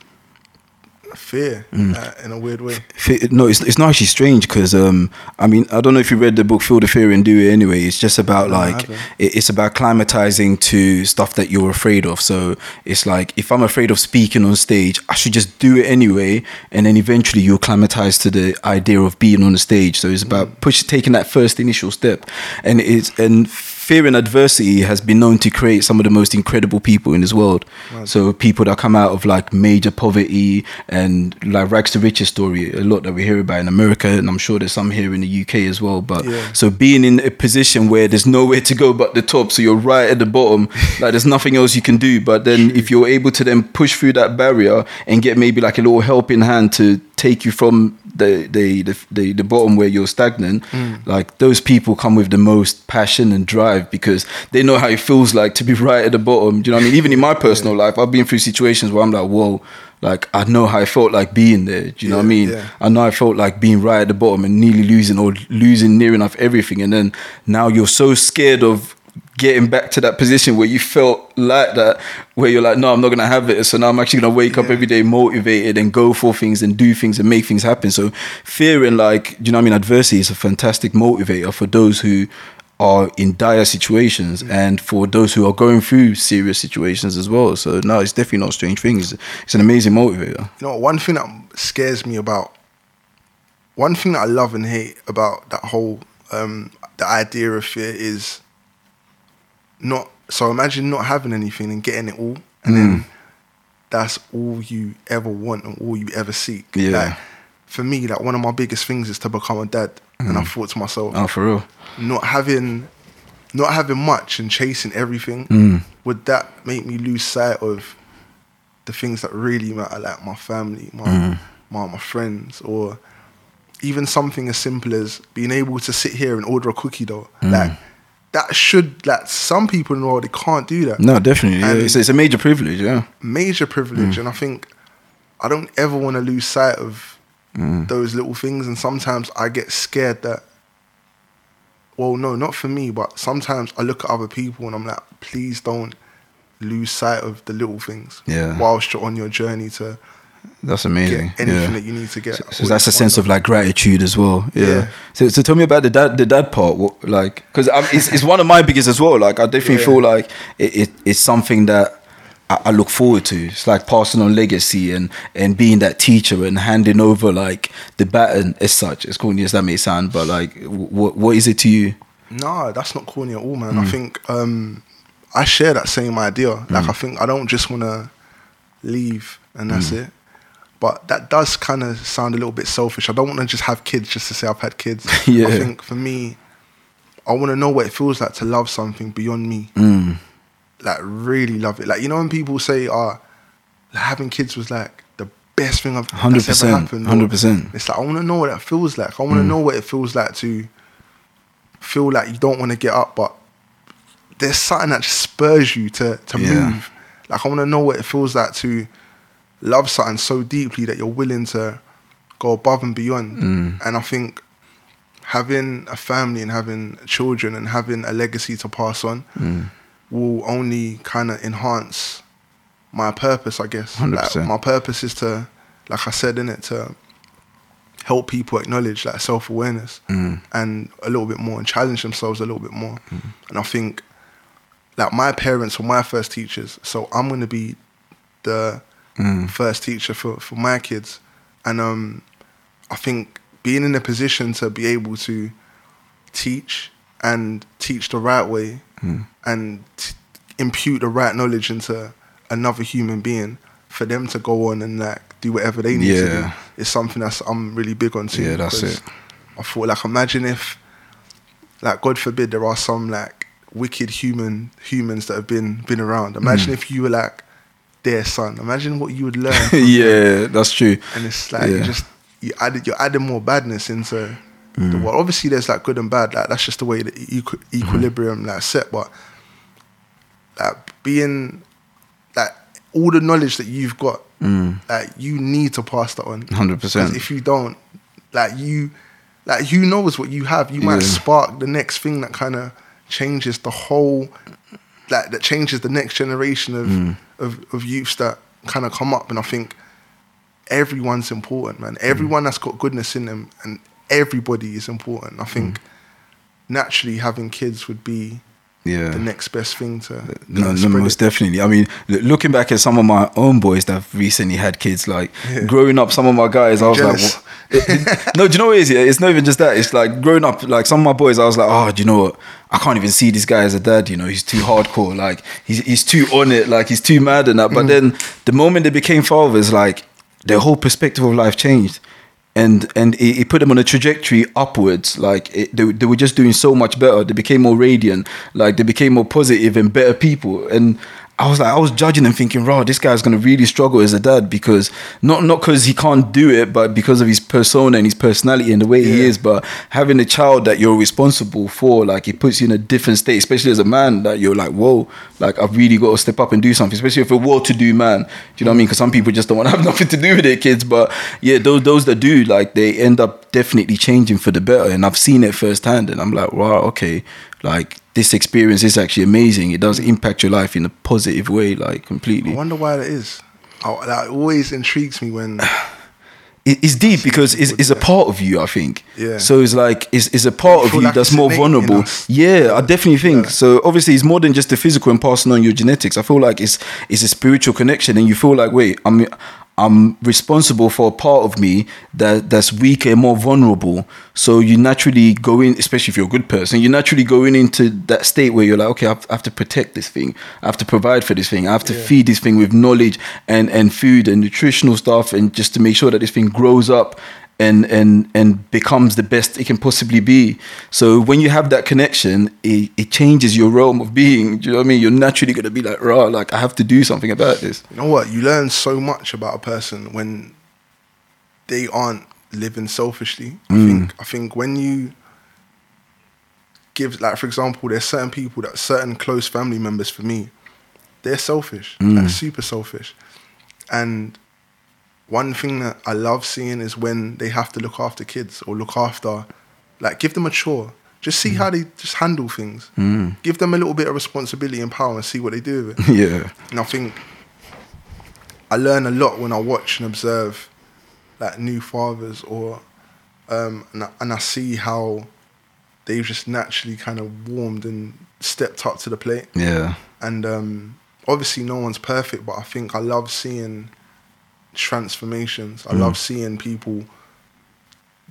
fear Mm. uh, in a weird way. Fe- No, it's it's not actually strange because um, I mean I don't know if you read the book Feel the Fear and Do It Anyway. It's just about like it, it's about climatizing to stuff that you're afraid of. So it's like if I'm afraid of speaking on stage, I should just do it anyway, and then eventually you'll climatize to the idea of being on the stage. So it's about push taking that first initial step, and it's and fear and adversity has been known to create some of the most incredible people in this world. So people that come out of like major poverty and like rags to riches story, a lot that we hear about in America, and I'm sure there's some here in the UK as well. But Yeah. so being in a position where there's nowhere to go but the top, so you're right at the bottom, (laughs) like there's nothing else you can do. But then if you're able to then push through that barrier and get maybe like a little helping hand to take you from the the the, the, the bottom where you're stagnant, mm. like those people come with the most passion and drive because they know how it feels like to be (laughs) right at the bottom. Do you know what I mean? Even in my personal life, I've been through situations where I'm like, whoa. Like I know how I felt like being there. Do you know what I mean? yeah. I know I felt like being right at the bottom and nearly losing or losing near enough everything. And then now you're so scared of getting back to that position where you felt like that, where you're like, no, I'm not gonna have it. So now I'm actually gonna wake up every day motivated and go for things and do things and make things happen. So fear and like, do you know what I mean? Adversity is a fantastic motivator for those who are in dire situations and for those who are going through serious situations as well. So no, it's definitely not a strange thing. It's, it's an amazing motivator. You know, one thing that scares me about, one thing that I love and hate about that whole, um, the idea of fear is not, so imagine not having anything and getting it all, and then that's all you ever want and all you ever seek. Yeah. Like, for me, like one of my biggest things is to become a dad. And I thought to myself, Oh, for real. not having not having much and chasing everything Mm. would that make me lose sight of the things that really matter like my family my Mm. my, my friends or even something as simple as being able to sit here and order a cookie dough Mm. like that should like some people in the world they can't do that No, definitely. Yeah. It's, it's a major privilege. Yeah. major privilege mm. and i think i don't ever want to lose sight of mm. those little things and sometimes i get scared that well no not for me but sometimes i look at other people and i'm like please don't lose sight of the little things Yeah. whilst you're on your journey to That's get amazing. anything yeah. that you need to get So that's a sense of like gratitude as well. Yeah. Yeah. So, so tell me about the dad, the dad part. What, like, because it's, it's one of my biggest as well. Like, I definitely Yeah. feel like it, it, it's something that I, I look forward to. It's like passing on legacy and and being that teacher and handing over like the baton as such. As corny as that may sound, but like, what what is it to you? No, that's not corny at all, man. Mm. I think um, I share that same idea. Like, I think I don't just want to leave and that's Mm. it. But that does kind of sound a little bit selfish. I don't want to just have kids just to say I've had kids. (laughs) Yeah. I think for me, I want to know what it feels like to love something beyond me. Mm. Like, really love it. Like, you know, when people say, oh, having kids was like the best thing I've that's ever 100%, happened. or 100%. It's like, I want to know what that feels like. I Mm. want to know what it feels like to feel like you don't want to get up, but there's something that just spurs you to to Yeah. move. Like I want to know what it feels like to love something so deeply that you're willing to go above and beyond. Mm. And I think having a family and having children and having a legacy to pass on mm. will only kind of enhance my purpose, I guess. 100%. Like, my purpose is to, like I said in it, to help people acknowledge that self awareness mm. and a little bit more and challenge themselves a little bit more. Mm. And I think like my parents were my first teachers, so I'm gonna be the Mm. first teacher for, for my kids. And um I think being in a position to be able to teach and teach the right way mm. and t- impute the right knowledge into another human being for them to go on and like do whatever they need to do is something that's I'm really big on too. Yeah, that's it. I thought like imagine if like God forbid there are some like wicked human humans that have been been around. Imagine mm. if you were like their son. Imagine what you would learn. (laughs) yeah, that's true. and it's like Yeah. you just you added you're adding more badness into the Mm. world. Obviously, there's like good and bad. Like that's just the way the equi- Mm-hmm. equilibrium like set. But like being like all the knowledge that you've got, like you need to pass that on. Hundred percent. If you don't, like you, like who knows what you have? You might Yeah. spark the next thing that kind of changes the whole, like that changes the next generation of Mm. of, of youths that kind of come up. And I think everyone's important, man. Everyone that's got goodness in them, and everybody is important. I think naturally having kids would be Yeah. the next best thing to No, no, most it. definitely. I mean, looking back at some of my own boys that recently had kids, like growing up, some of my guys, I was jealous. like? It- (laughs) no, do you know what it is? Yeah? It's not even just that. It's like growing up, like some of my boys, I was like, oh, do you know what? I can't even see this guy as a dad. You know, he's too hardcore. Like he's he's too on it. Like he's too mad and that. Mm. But then the moment they became fathers, like their whole perspective of life changed. And and it, it put them on a trajectory upwards. Like it, they, they were just doing so much better. They became more radiant. Like they became more positive and better people. And I was like, I was judging them, thinking, "Raw, this guy's gonna really struggle as a dad because not not because he can't do it, but because of his persona and his personality and the way he is. But having a child that you're responsible for, like, it puts you in a different state, especially as a man. That you're like, whoa, like I've really got to step up and do something. Especially if a well-to-do man. Do you know what I mean? Because some people just don't want to have (laughs) nothing to do with their kids. But yeah, those those that do, like, they end up definitely changing for the better. And I've seen it firsthand, and I'm like, wow, okay, like this experience is actually amazing. It does impact your life in a positive way, like completely. I wonder why that is. I, that always intrigues me when (sighs) it's deep because it's, it's a part of you, I think. Yeah. So it's like it's, it's a part of you like that's more vulnerable. Yeah, I definitely think Yeah. so. Obviously, it's more than just the physical and passing on your genetics. I feel like it's it's a spiritual connection, and you feel like wait, I'm I'm responsible for a part of me that that's weaker and more vulnerable. So you naturally go in, especially if you're a good person, you're naturally go in into that state where you're like, okay, I have, I have to protect this thing, I have to provide for this thing, I have to feed this thing with knowledge and and food and nutritional stuff, and just to make sure that this thing grows up and and and becomes the best it can possibly be. So when you have that connection, it, it changes your realm of being. Do you know what I mean? You're naturally gonna be like, rah, like I have to do something about this. you know what you learn so much about a person when they aren't living selfishly. I mm. think I think when you give like for example, there's certain people that certain close family members for me, they're selfish, mm. like super selfish, and one thing that I love seeing is when they have to look after kids or look after, like, give them a chore. Just see how they just handle things. Give them a little bit of responsibility and power and see what they do with it. (laughs) yeah. And I think I learn a lot when I watch and observe like new fathers or um, and, I, and I see how they've just naturally kind of warmed and stepped up to the plate. Yeah. And um, obviously, no one's perfect, but I think I love seeing transformations. I love seeing people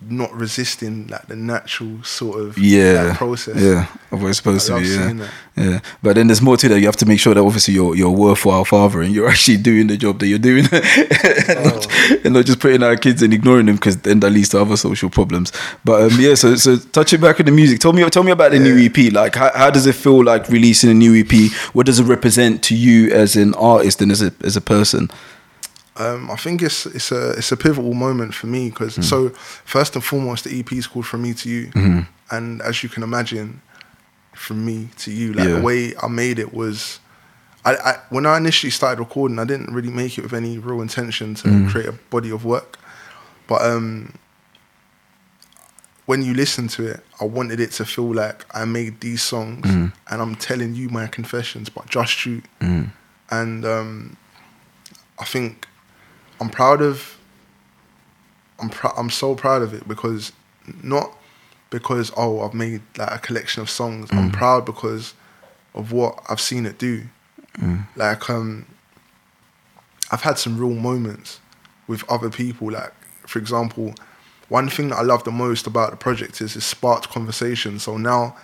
not resisting like the natural sort of Yeah. process. Yeah. Of what it's supposed I to be. Yeah. Yeah. But then there's more to that. You have to make sure that obviously you're you're worthwhile father and you're (laughs) actually doing the job that you're doing (laughs) and, not, and not just putting our kids and ignoring them because then that leads to other social problems. But um, yeah, so so touching back on the music, tell me tell me about the new EP. Like how, how does it feel like releasing a new EP? What does it represent to you as an artist and as a as a person? Um, I think it's it's a it's a pivotal moment for me because so first and foremost the EP is called From Me to You, and as you can imagine, from me to you, like Yeah. the way I made it was, I, I when I initially started recording, I didn't really make it with any real intention to create a body of work, but um, when you listen to it, I wanted it to feel like I made these songs Mm. and I'm telling you my confessions, but just you. Mm. And um, I think I'm proud of. I'm pr- I'm so proud of it because not because oh I've made like a collection of songs. I'm mm. proud because of what I've seen it do. Mm. Like um, I've had some real moments with other people. Like for example, one thing that I love the most about the project is it sparked conversation. So now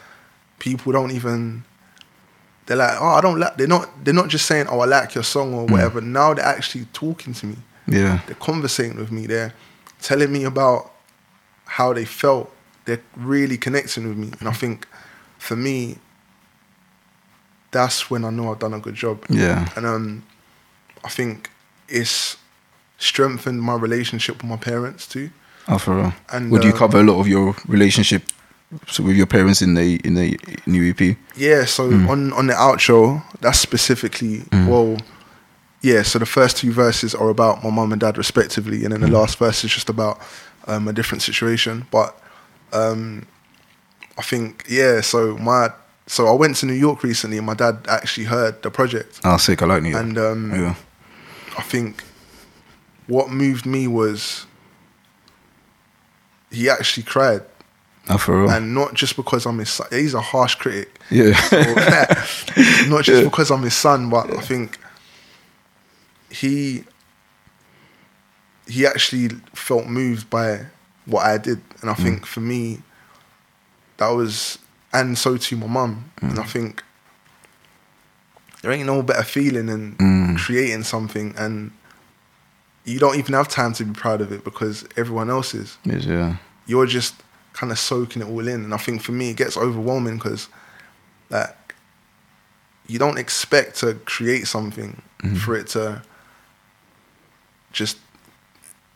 people don't even they're like, oh, I don't like. They're not. They're not just saying, oh, I like your song or mm. whatever. Now they're actually talking to me. Yeah. They're conversating with me. They're telling me about how they felt. They're really connecting with me, and I think for me, that's when I know I've done a good job. Yeah. And um, I think it's strengthened my relationship with my parents too. Oh, for real. And, Would you um, cover a lot of your relationship with your parents in the in the new EP? Yeah, so on on the outro, that's specifically well, yeah. So the first two verses are about my mum and dad respectively, and then the last verse is just about um, a different situation. But um, I think yeah. So my so I went to New York recently, and my dad actually heard the project, Oh, sick. I like New York. and um, yeah. I think what moved me was he actually cried, Oh, for real. and not just because I'm his son. He's a harsh critic. yeah. (laughs) not just because I'm his son, but I think he he actually felt moved by what I did, and I mm. think for me that was, and so too my mum, and I mm. think there ain't no better feeling than mm. creating something, and you don't even have time to be proud of it because everyone else is. Yes, yeah. you're just kind of soaking it all in. And I think for me, it gets overwhelming because, like, you don't expect to create something for it to just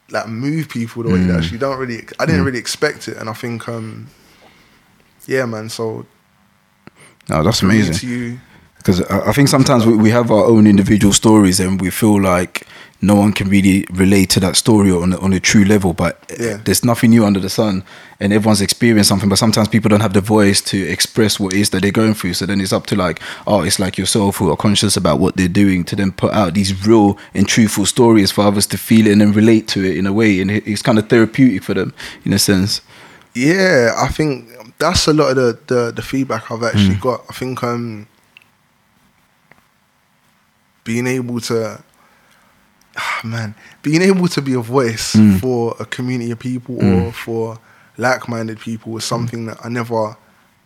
like move people the way it does. You don't really. I didn't really expect it, and I think, um, yeah, man. So No, that's amazing. to you, Because I I think sometimes we, we have our own individual stories and we feel like no one can really relate to that story on a, on a true level. But Yeah. there's nothing new under the sun, and everyone's experienced something. But sometimes people don't have the voice to express what it is that they're going through. So then it's up to like artists like yourself who are conscious about what they're doing to then put out these real and truthful stories for others to feel it and then relate to it in a way, and it's kind of therapeutic for them in a sense. Yeah, I think that's a lot of the the, the feedback I've actually got. I think um being able to ah, man, being able to be a voice mm. for a community of people or mm. for like-minded people was something that I never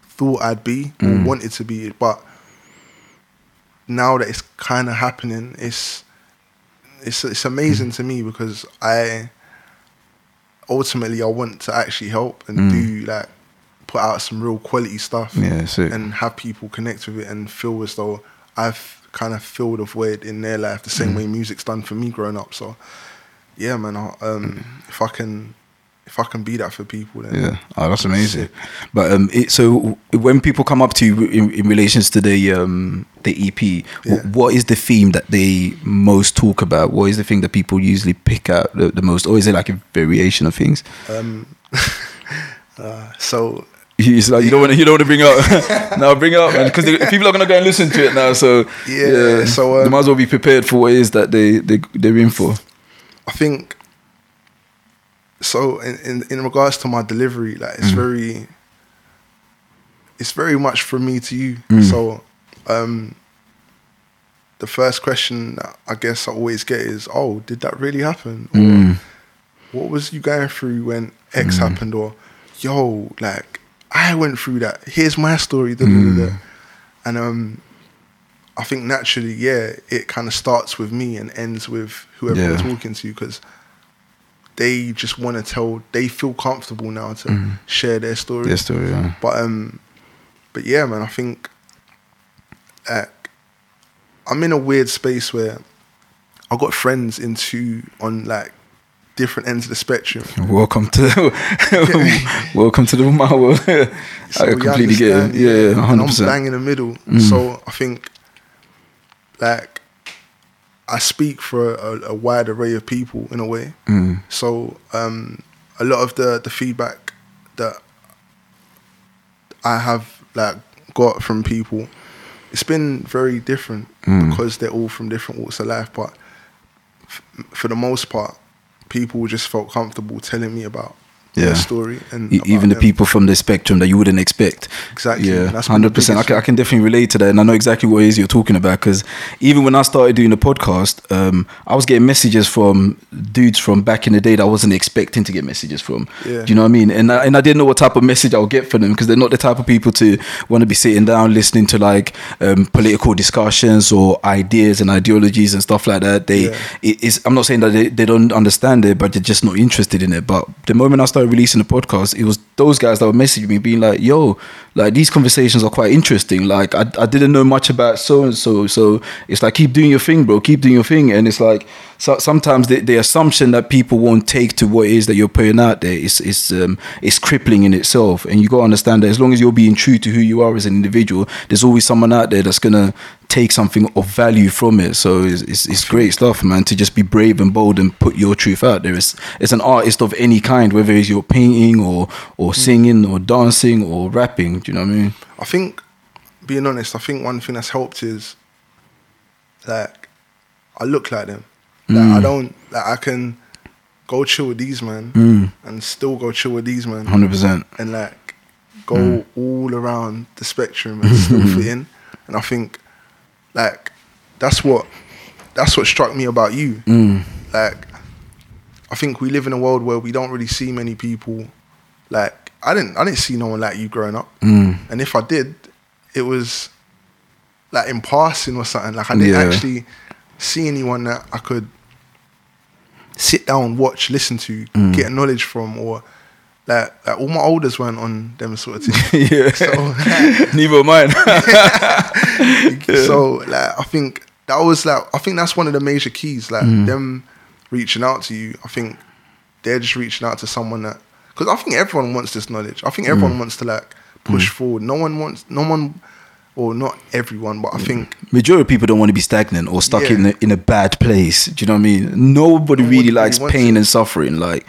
thought I'd be or mm. wanted to be, but now that it's kind of happening, it's it's it's amazing to me because I ultimately I want to actually help and do like put out some real quality stuff. Yeah. And have people connect with it and feel as though I've kind of filled a void in their life the same way music's done for me growing up. So yeah, man, I, um, if I can if I can be that for people then Yeah, oh, that's amazing. Sick. But um, it, so when people come up to you in, in relations to the um the EP, Yeah. what is the theme that they most talk about? What is the thing that people usually pick out the, the most, or is it like a variation of things? Um, (laughs) uh, so It's like you don't want to you don't want to bring up (laughs) now bring it up because people are gonna go and listen to it now. So Yeah, so, um, they might as well be prepared for what it is that they they they're in for. I think so in, in in regards to my delivery, like it's very it's very much from me to you. So um the first question that I guess I always get is, Oh, did that really happen? Or what was you going through when X happened? Or yo, like I went through that. Here's my story. Da, da, da, da. And um I think naturally, yeah, it kind of starts with me and ends with whoever Yeah. I'm talking to because they just want to tell. They feel comfortable now to share their story. Their story, yeah. But um, but yeah, man, I think uh, I'm in a weird space where I got friends into on like different ends of the spectrum. Welcome (laughs) to welcome to the (laughs) my world. (laughs) I So we completely get it. Yeah, hundred I'm percent. bang in the middle. So I think, like, I speak for a, a wide array of people in a way. Mm. So um, a lot of the the feedback that I have like got from people, it's been very different Mm. because they're all from different walks of life. But f- for the most part, people just felt comfortable telling me about Yeah. story and E- even the them. people from the spectrum that you wouldn't expect. Exactly. Yeah, That's one of the hundred percent. I can, I can definitely relate to that, and I know exactly what it is you're talking about. Because even when I started doing the podcast, um, I was getting messages from dudes from back in the day that I wasn't expecting to get messages from. Yeah. Do you know what I mean? And I, and I didn't know what type of message I would get from them because they're not the type of people to want to be sitting down listening to like um, political discussions or ideas and ideologies and stuff like that. They, Yeah. it, it's, I'm not saying that they, they don't understand it, but they're just not interested in it. But the moment I started releasing the podcast, it was those guys that were messaging me being like, yo, like these conversations are quite interesting. Like I, I didn't know much about so and so. So it's like, keep doing your thing, bro. Keep doing your thing. And it's like, so, sometimes the, the assumption that people won't take to what it is that you're putting out there is, is, um, is crippling in itself. And you got to understand that as long as you're being true to who you are as an individual, there's always someone out there that's going to take something of value from it. So it's, it's, it's great stuff, man, to just be brave and bold and put your truth out there. It's, it's an artist of any kind, whether it's your painting or, or singing or dancing or rapping. Do you know what I mean? I think, being honest, I think one thing that's helped is like I look like them. Like Mm. I don't like I can go chill with these man Mm. and still go chill with these man 100%. and like go Mm. all around the spectrum and still (laughs) fit in. And I think like that's what that's what struck me about you. Mm. Like I think we live in a world where we don't really see many people like I didn't I didn't see no one like you growing up. Mm. And if I did, it was like in passing or something. Like I didn't Yeah. actually see anyone that I could sit down, watch, listen to, Mm. get knowledge from, or like, like all my olders weren't on them sort of things. (laughs) yeah. So, (laughs) Neither mine. (laughs) so like I think that was like I think that's one of the major keys. Like Mm. them reaching out to you. I think they're just reaching out to someone that because I think everyone wants this knowledge. I think Mm. everyone wants to like push forward. No one wants. No one. Or not everyone, but I think Majority of people don't want to be stagnant or stuck Yeah. in a, in a bad place. Do you know what I mean? Nobody Nobody really likes pain it. and suffering. Like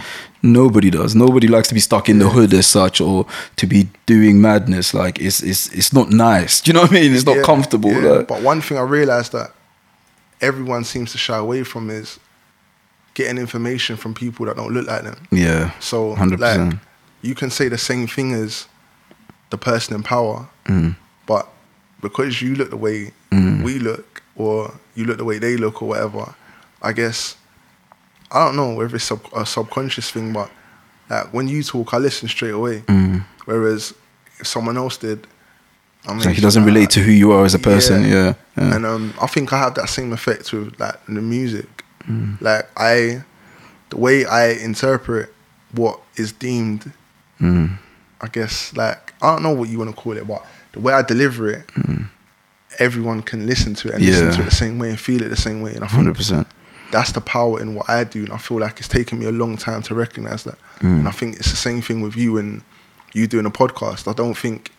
nobody does. Nobody likes to be stuck in the hood as such or to be doing madness. Like it's it's it's not nice. (laughs) Do you know what I mean? It's not Yeah, comfortable. yeah. like- But one thing I realized that everyone seems to shy away from is getting information from people that don't look like them. yeah. So, hundred like, you can say the same thing as the person in power, Mm. but because you look the way we look, or you look the way they look, or whatever, I guess I don't know whether it's sub- a subconscious thing, but like when you talk, I listen straight away. Mm. Whereas if someone else did, I mean, So he doesn't relate to who you are as a person. Yeah. yeah. and um, I think I have that same effect with like the music. Mm. Like I, the way I interpret what is deemed, mm. I guess like I don't know what you want to call it, but the way I deliver it, everyone can listen to it and listen to it the same way and feel it the same way. And I Hundred percent. That's the power in what I do, and I feel like it's taken me a long time to recognize that. Mm. And I think it's the same thing with you and you doing a podcast. I don't think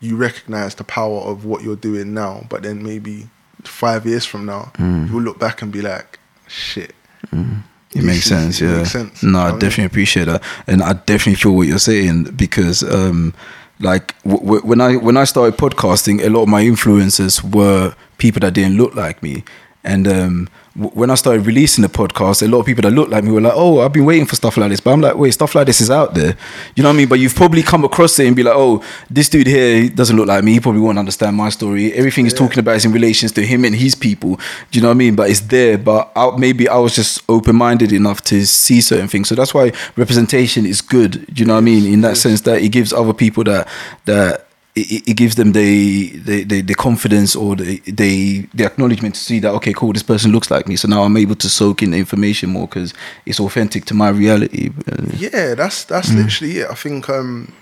you recognize the power of what you're doing now, but then maybe five years from now, Mm. you'll look back and be like, "Shit." It This makes sense, it yeah. makes sense. No, I I mean? definitely appreciate that, and I definitely feel what you're saying because, um, like, w- w- when I when I started podcasting, a lot of my influences were people that didn't look like me, and um, w- when I started releasing the podcast, a lot of people that looked like me were like, "Oh, I've been waiting for stuff like this," but I'm like, "Wait, stuff like this is out there," you know what I mean? But you've probably come across it and be like, "Oh, this dude here he doesn't look like me. He probably won't understand my story. Everything he's talking about is in relations to him and his people." Do you know what I mean? But it's there. But I, maybe I was just open minded enough to see certain things. So that's why representation is good. Do you know what I mean? In that sense, that it gives other people that that it, it gives them the, the the the confidence or the the the acknowledgement to see that okay, cool, this person looks like me. So now I'm able to soak in the information more because it's authentic to my reality. Uh, Yeah, that's that's Mm. literally it. I think, um,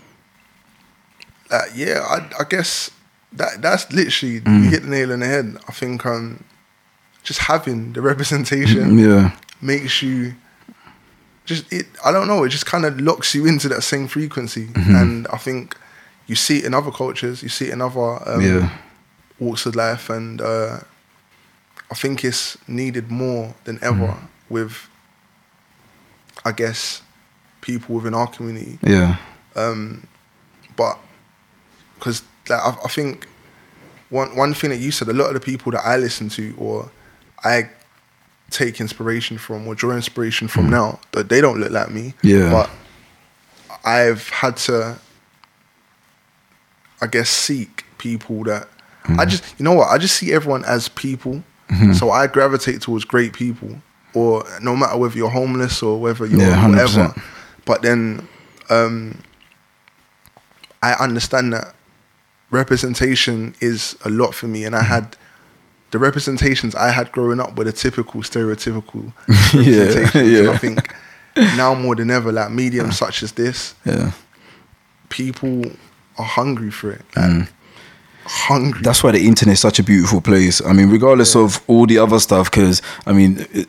uh, yeah, I, I guess that that's literally Mm. you hit the nail on the head. I think um, just having the (laughs) representation Yeah, makes you just it. I don't know. It just kind of locks you into that same frequency, Mm-hmm. and I think you see it in other cultures. You see it in other um, Yeah. walks of life, and uh, I think it's needed more than ever Mm-hmm. with, I guess, people within our community. yeah, Um, but because like, I, I think one one thing that you said, a lot of the people that I listen to or I take inspiration from or draw inspiration from now, that they don't look like me. Yeah. But I've had to, I guess, seek people that I mm-hmm. just, you know what, I just see everyone as people. Mm-hmm. So I gravitate towards great people, or no matter whether you're homeless or whether you're Yeah, whatever. But then um, I understand that representation is a lot for me, and I mm-hmm. had the representations I had growing up were the typical stereotypical (laughs) Yeah, representations. And (laughs) yeah. I think now more than ever, like mediums such as this, Yeah. people are hungry for it. Like, hungry. Mm. That's why the internet is such a beautiful place. I mean, regardless of all the other stuff, because I mean, it,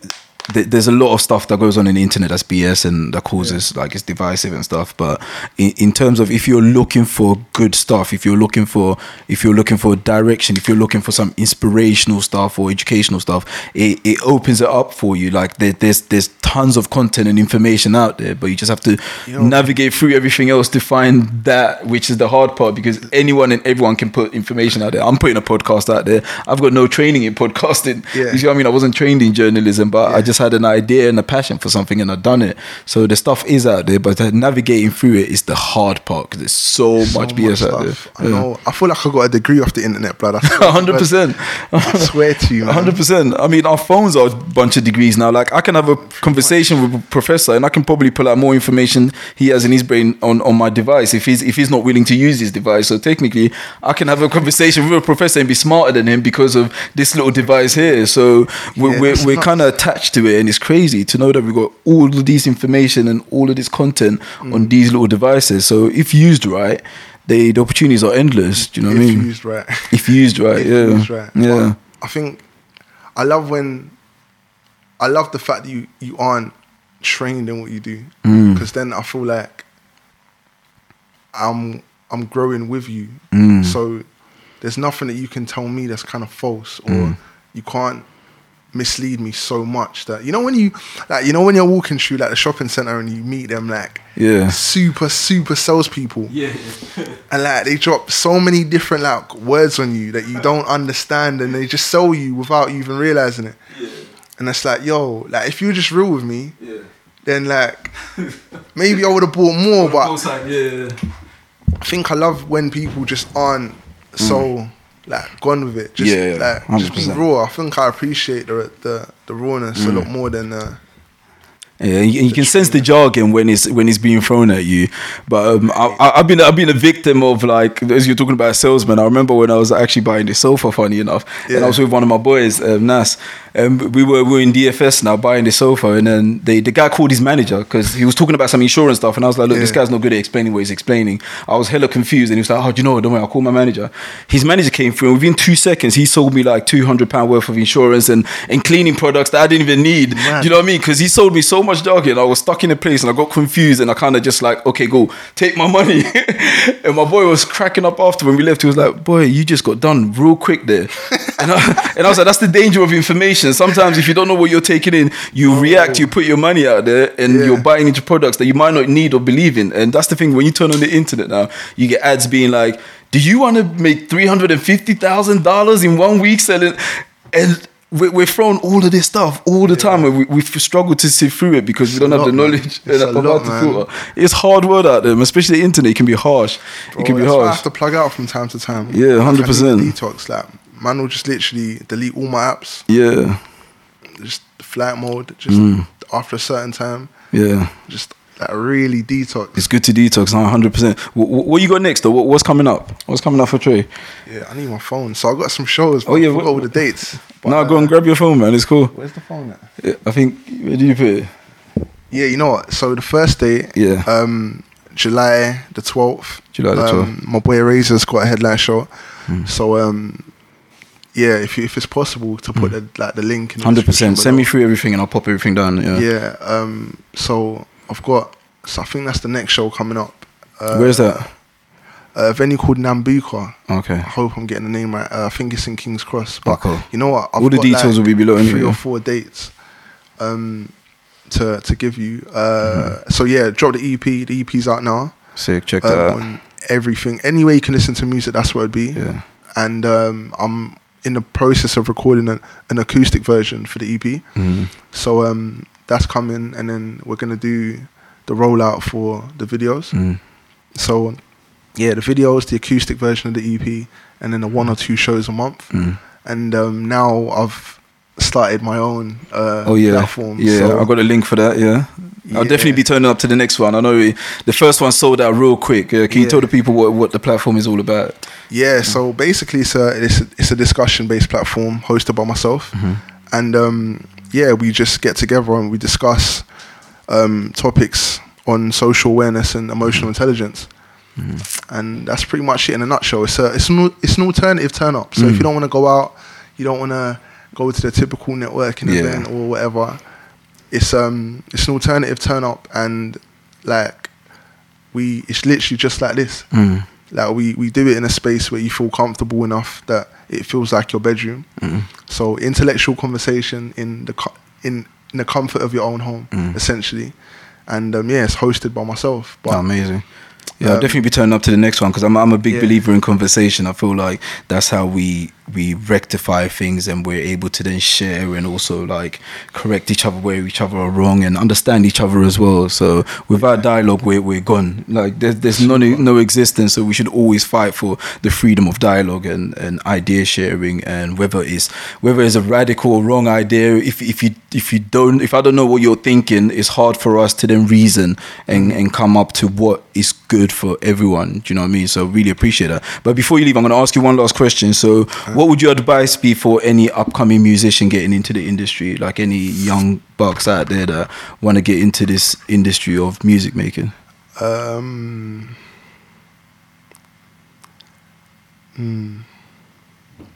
th- there's a lot of stuff that goes on in the internet that's BS and that causes like it's divisive and stuff. But in, in terms of if you're looking for good stuff, if you're looking for if you're looking for direction, if you're looking for some inspirational stuff or educational stuff, it, it opens it up for you. Like there, there's there's tons of content and information out there, but you just have to You know- navigate through everything else to find that which is the hard part because anyone and everyone can put information out there. I'm putting a podcast out there. I've got no training in podcasting. Yeah. You see what I mean? I wasn't trained in journalism, but I Yeah. Just had an idea and a passion for something and I've done it. So the stuff is out there, but navigating through it is the hard part because there's so, So much BS out there. I know. I feel like I got a degree off the internet, blood. (laughs) I swear to hundred percent. I swear to you, hundred percent. I mean, our phones are a bunch of degrees now. Like, I can have a conversation with a professor, and I can probably pull out more information he has in his brain on, on my device if he's if he's not willing to use his device. So technically, I can have a conversation with a professor and be smarter than him because of this little device here. So we're Yeah, we're, we're kind of attached to it, and it's crazy to know that we've got all of these information and all of this content Mm. on these little devices. So if used right. They, the opportunities are endless. Do you know what I If mean? used right. If used right, If yeah, used right. yeah. But I think I love when I love the fact that you you aren't trained in what you do Mm. because then I feel like I'm I'm growing with you. Mm. So there's nothing that you can tell me that's kind of false or Mm. you can't mislead me so much that you know when you like you know when you're walking through like the shopping center and you meet them like Yeah. super super salespeople Yeah. (laughs) and like they drop so many different like words on you that you don't understand and they just sell you without you even realizing it yeah and it's like yo like if you were just real with me Yeah. then like (laughs) maybe I would have bought more but yeah. I think I love when people just aren't so mm. Like gone with it just Mm. Yeah, yeah, like just being 100%. raw I think I appreciate the the, the rawness a Mm. lot more than uh, Yeah, and you, and you can sense the jargon when it's when it's being thrown at you. But um, I, I've been I've been a victim of like as you're talking about a salesman. I remember when I was actually buying the sofa. Funny enough, and I was with one of my boys, um, Nas. And we were we were in DFS now buying the sofa, and then they, the guy called his manager because he was talking about some insurance stuff, and I was like, look, this guy's not good at explaining what he's explaining. I was hella confused, and he was like, oh, do you know what? Don't worry, I'll call my manager. His manager came through, and within two seconds, he sold me like two hundred pound worth of insurance and and cleaning products that I didn't even need. Man. Do you know what I mean? Because he sold me so much jargon, I was stuck in a place, and I got confused, and I kind of just like, okay, go take my money. (laughs) and my boy was cracking up after when we left. He was like, boy, you just got done real quick there. and, I, and I was like, that's the danger of information. Sometimes if you don't know what you're taking in, you oh. react, you put your money out there, and Yeah. you're buying into products that you might not need or believe in. And that's the thing when you turn on the internet now, you get ads being like, "Do you want to make three hundred and fifty thousand dollars in one week selling?" And we- we're thrown all of this stuff all the time, and we, we've struggled to see through it because we don't have the man. knowledge It's and a about lot, filter. It's hard word out there, especially the internet. It can be harsh. it oh, can be that's why I have to plug out from time to time. Yeah, need 100%. Detox, like man will just literally delete all my apps, Yeah, just flight mode, just Mm. after a certain time, yeah. just like really detox. It's good to detox, one hundred percent. What you got next? Though, What- what's coming up? What's coming up for Trey? Yeah, I need my phone. So I got some shows. But Oh, yeah, what- all the dates. (laughs) But, No, go uh, and grab your phone, man. It's cool. Where's the phone at? Yeah, I think where do you put it? Yeah, you know what? So the first day, Yeah. um, July the twelfth. July the 12th. Um, my boy Razor's got a headline show. Hmm. So um, yeah, if you, if it's possible to put the like the link in the. Hundred percent. Send me through everything, and I'll pop everything down. Yeah. Yeah. Um. So I've got. So I think that's the next show coming up. Uh, Where's that? A venue called Nambucca. Okay. I hope I'm getting the name right. Uh, I think it's in King's Cross. But you know what? All the details will be below Three anyway. or four dates. Um. To to give you. Uh. Mm-hmm. So yeah, drop the EP. The EP's out now. Sick. Check Um, that out. on everything. Any way you can listen to music, that's where it'd be. Yeah. And um, I'm in the process of recording an, an acoustic version for the EP. Mm. So um, that's coming, and then we're gonna do the rollout for the videos. Mm. So yeah, the videos, the acoustic version of the EP, and then the one or two shows a month. Mm. And um, now I've started my own uh, Oh yeah, platform. yeah. so- I got a link for that. Yeah, I'll Yeah. definitely be turning up to the next one. I know the first one sold out real quick. Yeah, can you tell the people what, what the platform is all about? Yeah, so basically, it's a it's a, it's a discussion based platform hosted by myself, Mm-hmm. and um, yeah, we just get together and we discuss um, topics on social awareness and emotional intelligence, Mm-hmm. and that's pretty much it in a nutshell. It's a it's an it's an alternative turn up. So Mm. if you don't want to go out, you don't want to go to the typical networking Yeah. event or whatever. It's um it's an alternative turn up, and like we it's literally just like this. Mm. Like we, we do it in a space where you feel comfortable enough that it feels like your bedroom. So intellectual conversation in the co- in in the comfort of your own home, essentially. And um, yeah, it's hosted by myself. But Oh, amazing. Yeah, I'll Um, definitely be turning up to the next one because I'm I'm a big Yeah. believer in conversation. I feel like that's how we we rectify things and we're able to then share and also like correct each other where each other are wrong and understand each other as well. So without dialogue, we're we're gone. Like there's there's no no existence. So we should always fight for the freedom of dialogue and and idea sharing and whether it's whether it's a radical or wrong idea. If if you if you don't if I don't know what you're thinking, it's hard for us to then reason and and come up to what is good for everyone. Do you know what I mean? So really appreciate that. But before you leave, I'm going to ask you one last question. So, what would your advice be for any upcoming musician getting into the industry, like any young bucks out there that want to get into this industry of music making? um,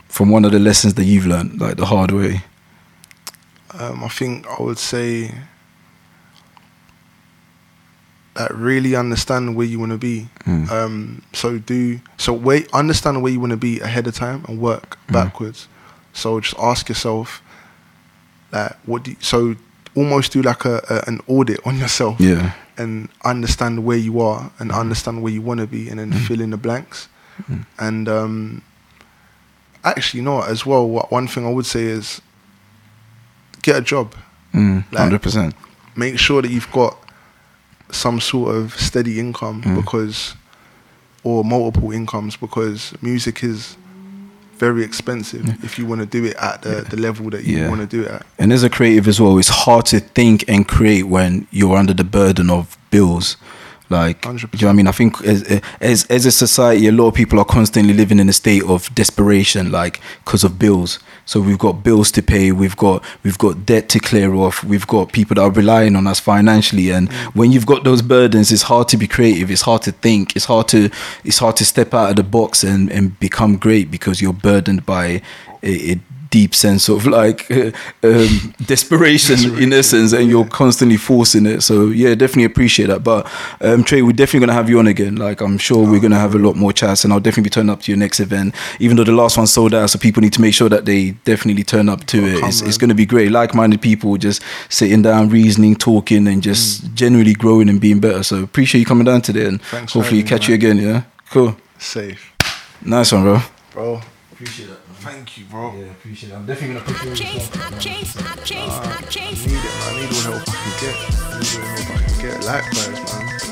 From one of the lessons that you've learned, like the hard way. um, I think I would say that really understand where you want to be. Mm. Um, so do so wait understand where you want to be ahead of time and work Mm. backwards. So just ask yourself like what do you, so almost do like a, a an audit on yourself Yeah. and understand where you are and understand where you want to be and then fill in the blanks. And um, actually, you know what, as well, what, one thing I would say is get a job. Mm, Like- 100%. Make sure that you've got some sort of steady income Mm. because, or multiple incomes because music is very expensive if you want to do it at the, the level that you Yeah. want to do it at. And as a creative as well, it's hard to think and create when you're under the burden of bills. Like, do you know what I mean? I think as, as as a society, a lot of people are constantly living in a state of desperation, like because of bills. So we've got bills to pay, we've got we've got debt to clear off, we've got people that are relying on us financially. And mm. when you've got those burdens, it's hard to be creative. It's hard to think. It's hard to it's hard to step out of the box and and become great because you're burdened by a, a deep sense of like (laughs) um, desperation in essence and you're constantly forcing it. So yeah definitely appreciate that. But um trey we're definitely gonna have you on again. Like i'm sure we're gonna have a lot more chats and i'll definitely be turning up to your next event. Even though the last one sold out so people need to make sure that they definitely turn up to it. come, it's, it's gonna be great. Like-minded people just sitting down reasoning talking and just generally growing and being better. So appreciate you coming down today and Thanks hopefully having me, catch you again yeah? Cool. Safe. nice one bro. Bro, appreciate that thank you, bro. yeah appreciate it i'm definitely gonna I can't, I can't, I can't, I can't. I need it, man. I need all the help I can get. I need all the help I can get. Likewise, man.